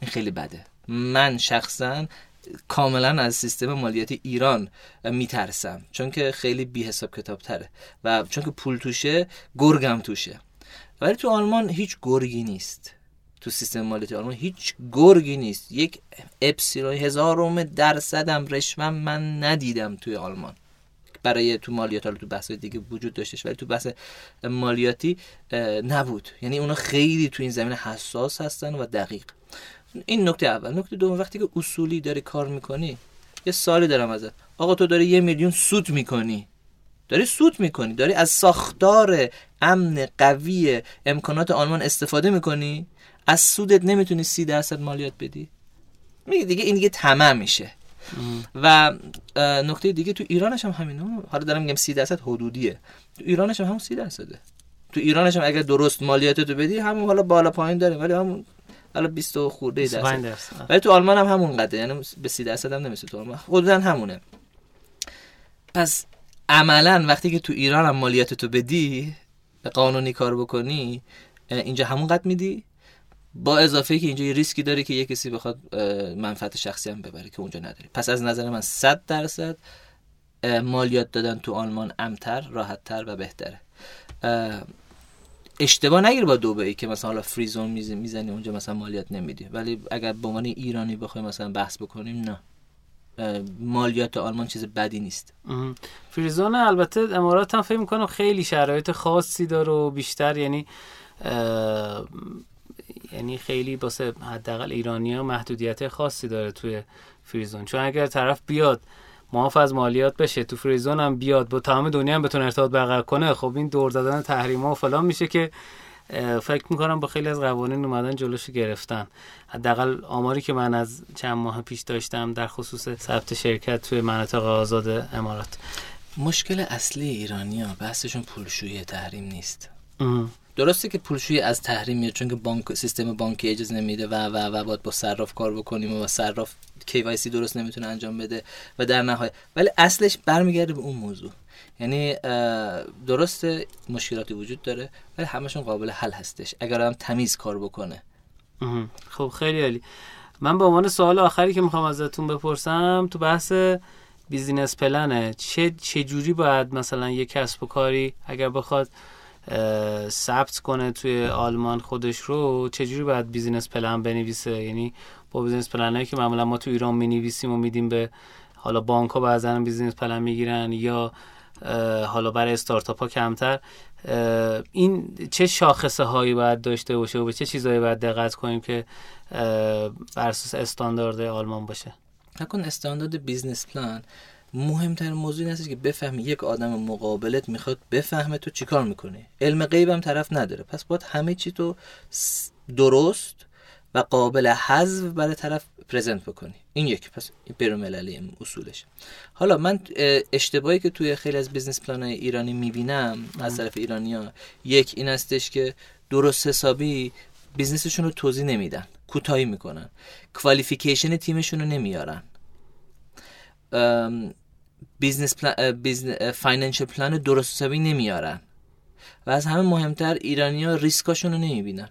این خیلی بده. من شخصا کاملا از سیستم مالیاتی ایران میترسم. چون که خیلی بی حساب کتاب تره و چون که پول توشه گرگم توشه. ولی تو آلمان هیچ گرگی نیست. تو سیستم مالیاتی آلمان هیچ گرگی نیست. یک اپسیلون هزارم درصدم رشوم من ندیدم توی آلمان. برای تو مالیات حالا تو بحث دیگه وجود داشتش ولی تو بحث مالیاتی نبود. یعنی اونا خیلی تو این زمینه حساس هستن و دقیق. این نکته اول. نکته دوم وقتی که اصولی داری کار می‌کنی یه سالی دارم ازت. آقا تو داری یه میلیون سود می‌کنی. داری سود می‌کنی. داری از ساختار امن قوی امکانات آلمان استفاده می‌کنی؟ از سودت نمی‌تونی سی درصد مالیات بدی. میگه دیگه این دیگه تمام میشه. و نکته دیگه تو ایرانش هم همینه. حالا دارم میگم سی درصد حدودیه. تو ایرانش هم همون سی درصده. تو ایرانش هم اگر درست مالیاتتو بدی همون حالا بالا پایین داریم. ولی همون حالا 20 خورده درصد. ولی تو آلمان هم همون قدره یعنی به 30 درصد هم نمیشه تو آلمان. حدودا همونه. پس عملا وقتی که تو ایران هم مالیات تو بدی به قانونی کار بکنی اینجا همون قد میدی. با اضافه که اینجا یه ریسکی داره که یه کسی بخواد منفعت شخصی هم ببره که اونجا نداری پس از نظر من 100 درصد مالیات دادن تو آلمان امتر راحتتر و بهتره. اشتباه نگیر با دوبه که مثلا حالا فریزون می‌زنی اونجا مثلا مالیات نمیدی. ولی اگر به عنوان ایرانی بخوایم مثلا بحث بکنیم نه. مالیات آلمان چیز بدی نیست. فریزون البته امارات هم فکر می‌کنم خیلی شرایط خاصی داره و بیشتر یعنی یعنی خیلی باسه حداقل ایرانی ها محدودیت خاصی داره توی فریزون. چون اگر طرف بیاد معاف از مالیات بشه تو فریزون هم بیاد با تمام دنیا هم بتونه ارتباط برقرار کنه خب این دور دادن تحریم و فلان میشه که فکر می‌کنم با خیلی از قوانین اومدن جلوش گرفتن. حداقل آماری که من از چند ماه پیش داشتم در خصوص ثبت شرکت توی مناطق آزاد امارات. مشکل اصلی ایرانیا بحثشون پولشویی تحریم نیست. درسته که پولشویی از تحریم میاد چون که بانک سیستم بانکی اجازه نمیده و و و باید با صراف کار بکنیم و صراف KYC درست نمی‌تونه انجام بده و در نهایت. ولی اصلش برمیگرده به اون موضوع. یعنی درسته مشکلاتی وجود داره ولی همشون قابل حل هستش. اگر هم تمیز کار بکنه. خب خیلی عالی. من به عنوان سوال آخری که می‌خوام ازتون بپرسم تو بحث business plan ه چه چه جوری باید مثلا یه کسب و کاری اگر بخواد ثبت کنه توی آلمان خودش رو چجوری باید business plan بنویسه؟ یعنی با business plan که معمولا ما تو ایران می‌نویسیم و میدیم به حالا بانک ها بعضا business plan می‌گیرن یا حالا برای استارتاپ ها کمتر این چه شاخصه هایی باید داشته باشه و به چه چیزهایی باید دقت کنیم که بر اساس استاندارد آلمان باشه؟ نکن استاندارد business plan مهمترین موضوع این که بفهمی یک آدم مقابلت می‌خواد بفهمه تو چیکار می‌کنه. علم غیب هم طرف نداره. پس باید همه چی تو درست و قابل هضم برای طرف present بکنی. این یک پس این اصولش. حالا من اشتباهی که توی خیلی از business plan ایرانی می‌بینم از طرف ایرانیا یک این استش که درست حسابی business شون رو توضیح نمیدن. کوتاهی می‌کنن. qualification تیمشون رو نمیارن business plan financial plan درست حسابی نمیارن. و از همه مهمتر ایرانیا ریسکاشون رو نمی‌بینن.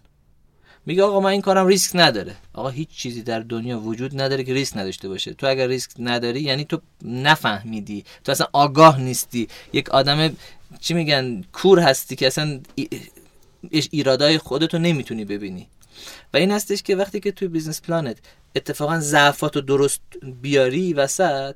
میگه آقا من این کارم ریسک نداره. آقا هیچ چیزی در دنیا وجود نداره که ریسک نداشته باشه. تو اگر ریسک نداری یعنی تو نفهمیدی. تو اصلا آگاه نیستی. یک آدم چی میگن کور هستی که اصلا ایرادای خودتو نمی‌تونی ببینی. و این هستش که وقتی که توی business plan ت اتفاقا ضعفاتو درست بیاری وسط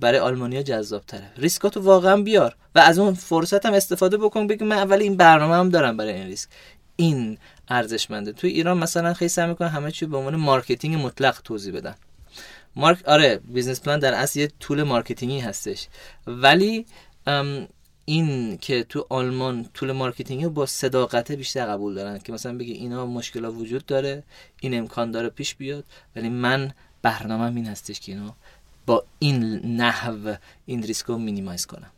برای آلمانیا جذاب تره ریسکاتو واقعا بیار و از اون فرصت هم استفاده بکن بگی من اول این برنامه هم دارم برای این ریسک. این ارزشمنده. توی ایران مثلا خیلی سعی می‌کنن همه چی به عنوان marketing مطلق توضیح بدن. مارک آره business plan در اصل یه tool marketing ی هستش. ولی این که تو آلمان tool marketing با صداقت بیشتر قبول دارن که مثلا بگی اینا مشکل وجود داره این امکان داره پیش بیاد ولی من برنامه این هستش که اینو با این نحو این ریسک رو minimize کنم.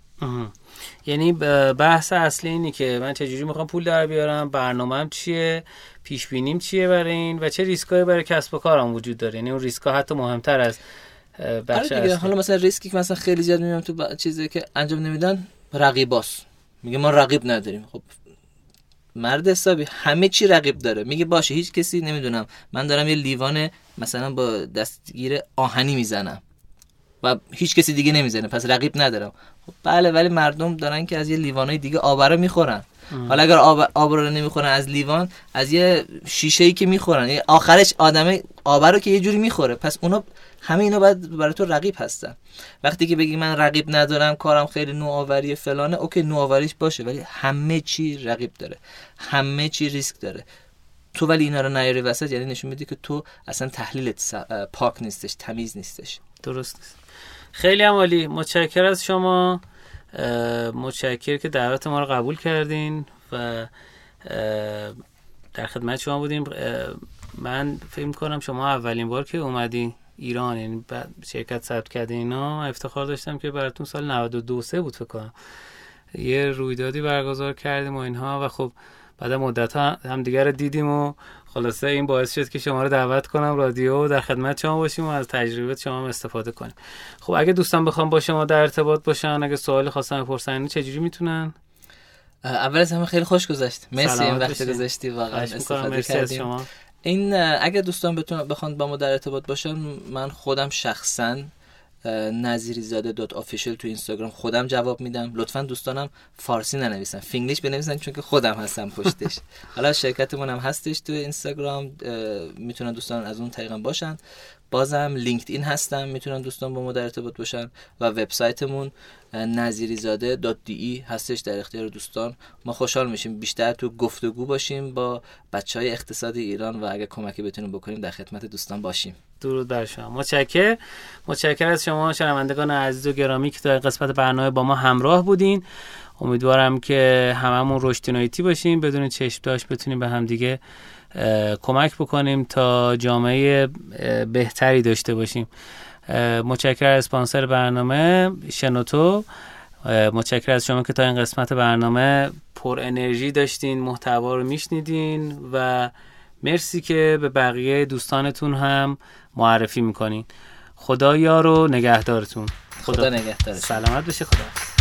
یعنی بحث اصلی اینی که من چجوری می‌خوام پول در بیارم برنامهم چیه پیش بینیم چیه برای این و چه ریسکایی برای کسب و کارم وجود داره. یعنی اون ریسکا حتی مهمتر از بخش آره حالا مثلا ریسکی که مثلا خیلی زیاد می‌بینم تو چیزی که انجام نمیدن رقیباس میگه ما رقیب نداریم. خب مرد حسابی همه چی رقیب داره. میگه باشه هیچ کسی نمی‌دونم من دارم یه لیوان مثلا با دستگیر آهنی می‌زنم. و هیچ کسی دیگه نمی‌زنه. پس رقیب ندارم. خب بله ولی مردم دارن که از یه لیوانای دیگه آبرا می‌خورن. حالا اگر آب, آب رو نمی‌خورن از لیوان از یه شیشه ای که می‌خورن. آخرش آدمه آب رو که یه جوری می‌خوره. پس اونا همه اینا باید برای تو رقیب هستن. وقتی که بگی من رقیب ندارم کارم خیلی نوآوری فلانه اوکی نوآوریش باشه ولی همه چی رقیب داره. همه چی ریسک داره. تو ولی اینا رو نیاری وسط یعنی نشون میده که تو اصلا تحلیلت پاک نیستش تمیز نیستش. درست نیست. خیلی عمالی متشکر از شما. متشکر که دعوت ما رو قبول کردین و در خدمت شما بودیم. من فکر کنم شما اولین بار که اومدی ایران یعنی شرکت ثبت کرده اینا افتخار داشتم که براتون سال 92 سه بود فکر کنم. یه رویدادی برگزار کردیم و اینها و خب بعد مدت ها هم دیگر دیدیم و خلاصه این باعث شد که شما رو دعوت کنم رادیو در خدمت شما باشیم و از تجربه شما هم استفاده کنیم. خب اگه دوستان بخوام با شما در ارتباط باشن اگه سوال خواستن بپرسن چجوری می‌تونن؟ اول از همه خیلی خوش گذشت. مرسی این وقت گذاشتی واقعا استفاده کردیم. شما. این اگه دوستان بتونن بخوان با ما در ارتباط باشن من خودم شخصا نظیری زاده dot official تو اینستاگرام خودم جواب میدم. لطفا دوستانم فارسی ننویسن. فینگلیش بنویسن چون که خودم هستم پشتش. [laughs] حالا شرکتمون هم هستش تو اینستاگرام. می‌تونن دوستان از اون طریقا باشن. بازم لینکدین هستم. می‌تونن دوستان با ما در ارتباط باشن. و وبسایتمون نظیریزاده دات دی ای هستش در اختیار دوستان. ما خوشحال میشیم. بیشتر تو گفتگو باشیم با بچه های اقتصاد ایران و اگر کمکی بتونیم بکنیم در خدمت دوستان باشیم. درود بر شما. متشکر. متشکر از شما شنوندگان عزیز و گرامی که در قسمت برنامه با ما همراه بودین. امیدوارم که هممون رشد باشیم بدون چشم داشت بتونیم به همدیگه کمک بکنیم تا جامعه بهتری داشته باشیم. متشکر از اسپانسر برنامه شنوتو. متشکر از شما که تا این قسمت برنامه پر انرژی داشتین محتوا رو میشنیدین و مرسی که به بقیه دوستانتون هم معرفی می‌کنین. خدا یار و نگهدارتون. خدا, خدا نگهدار سلامت بشه خدا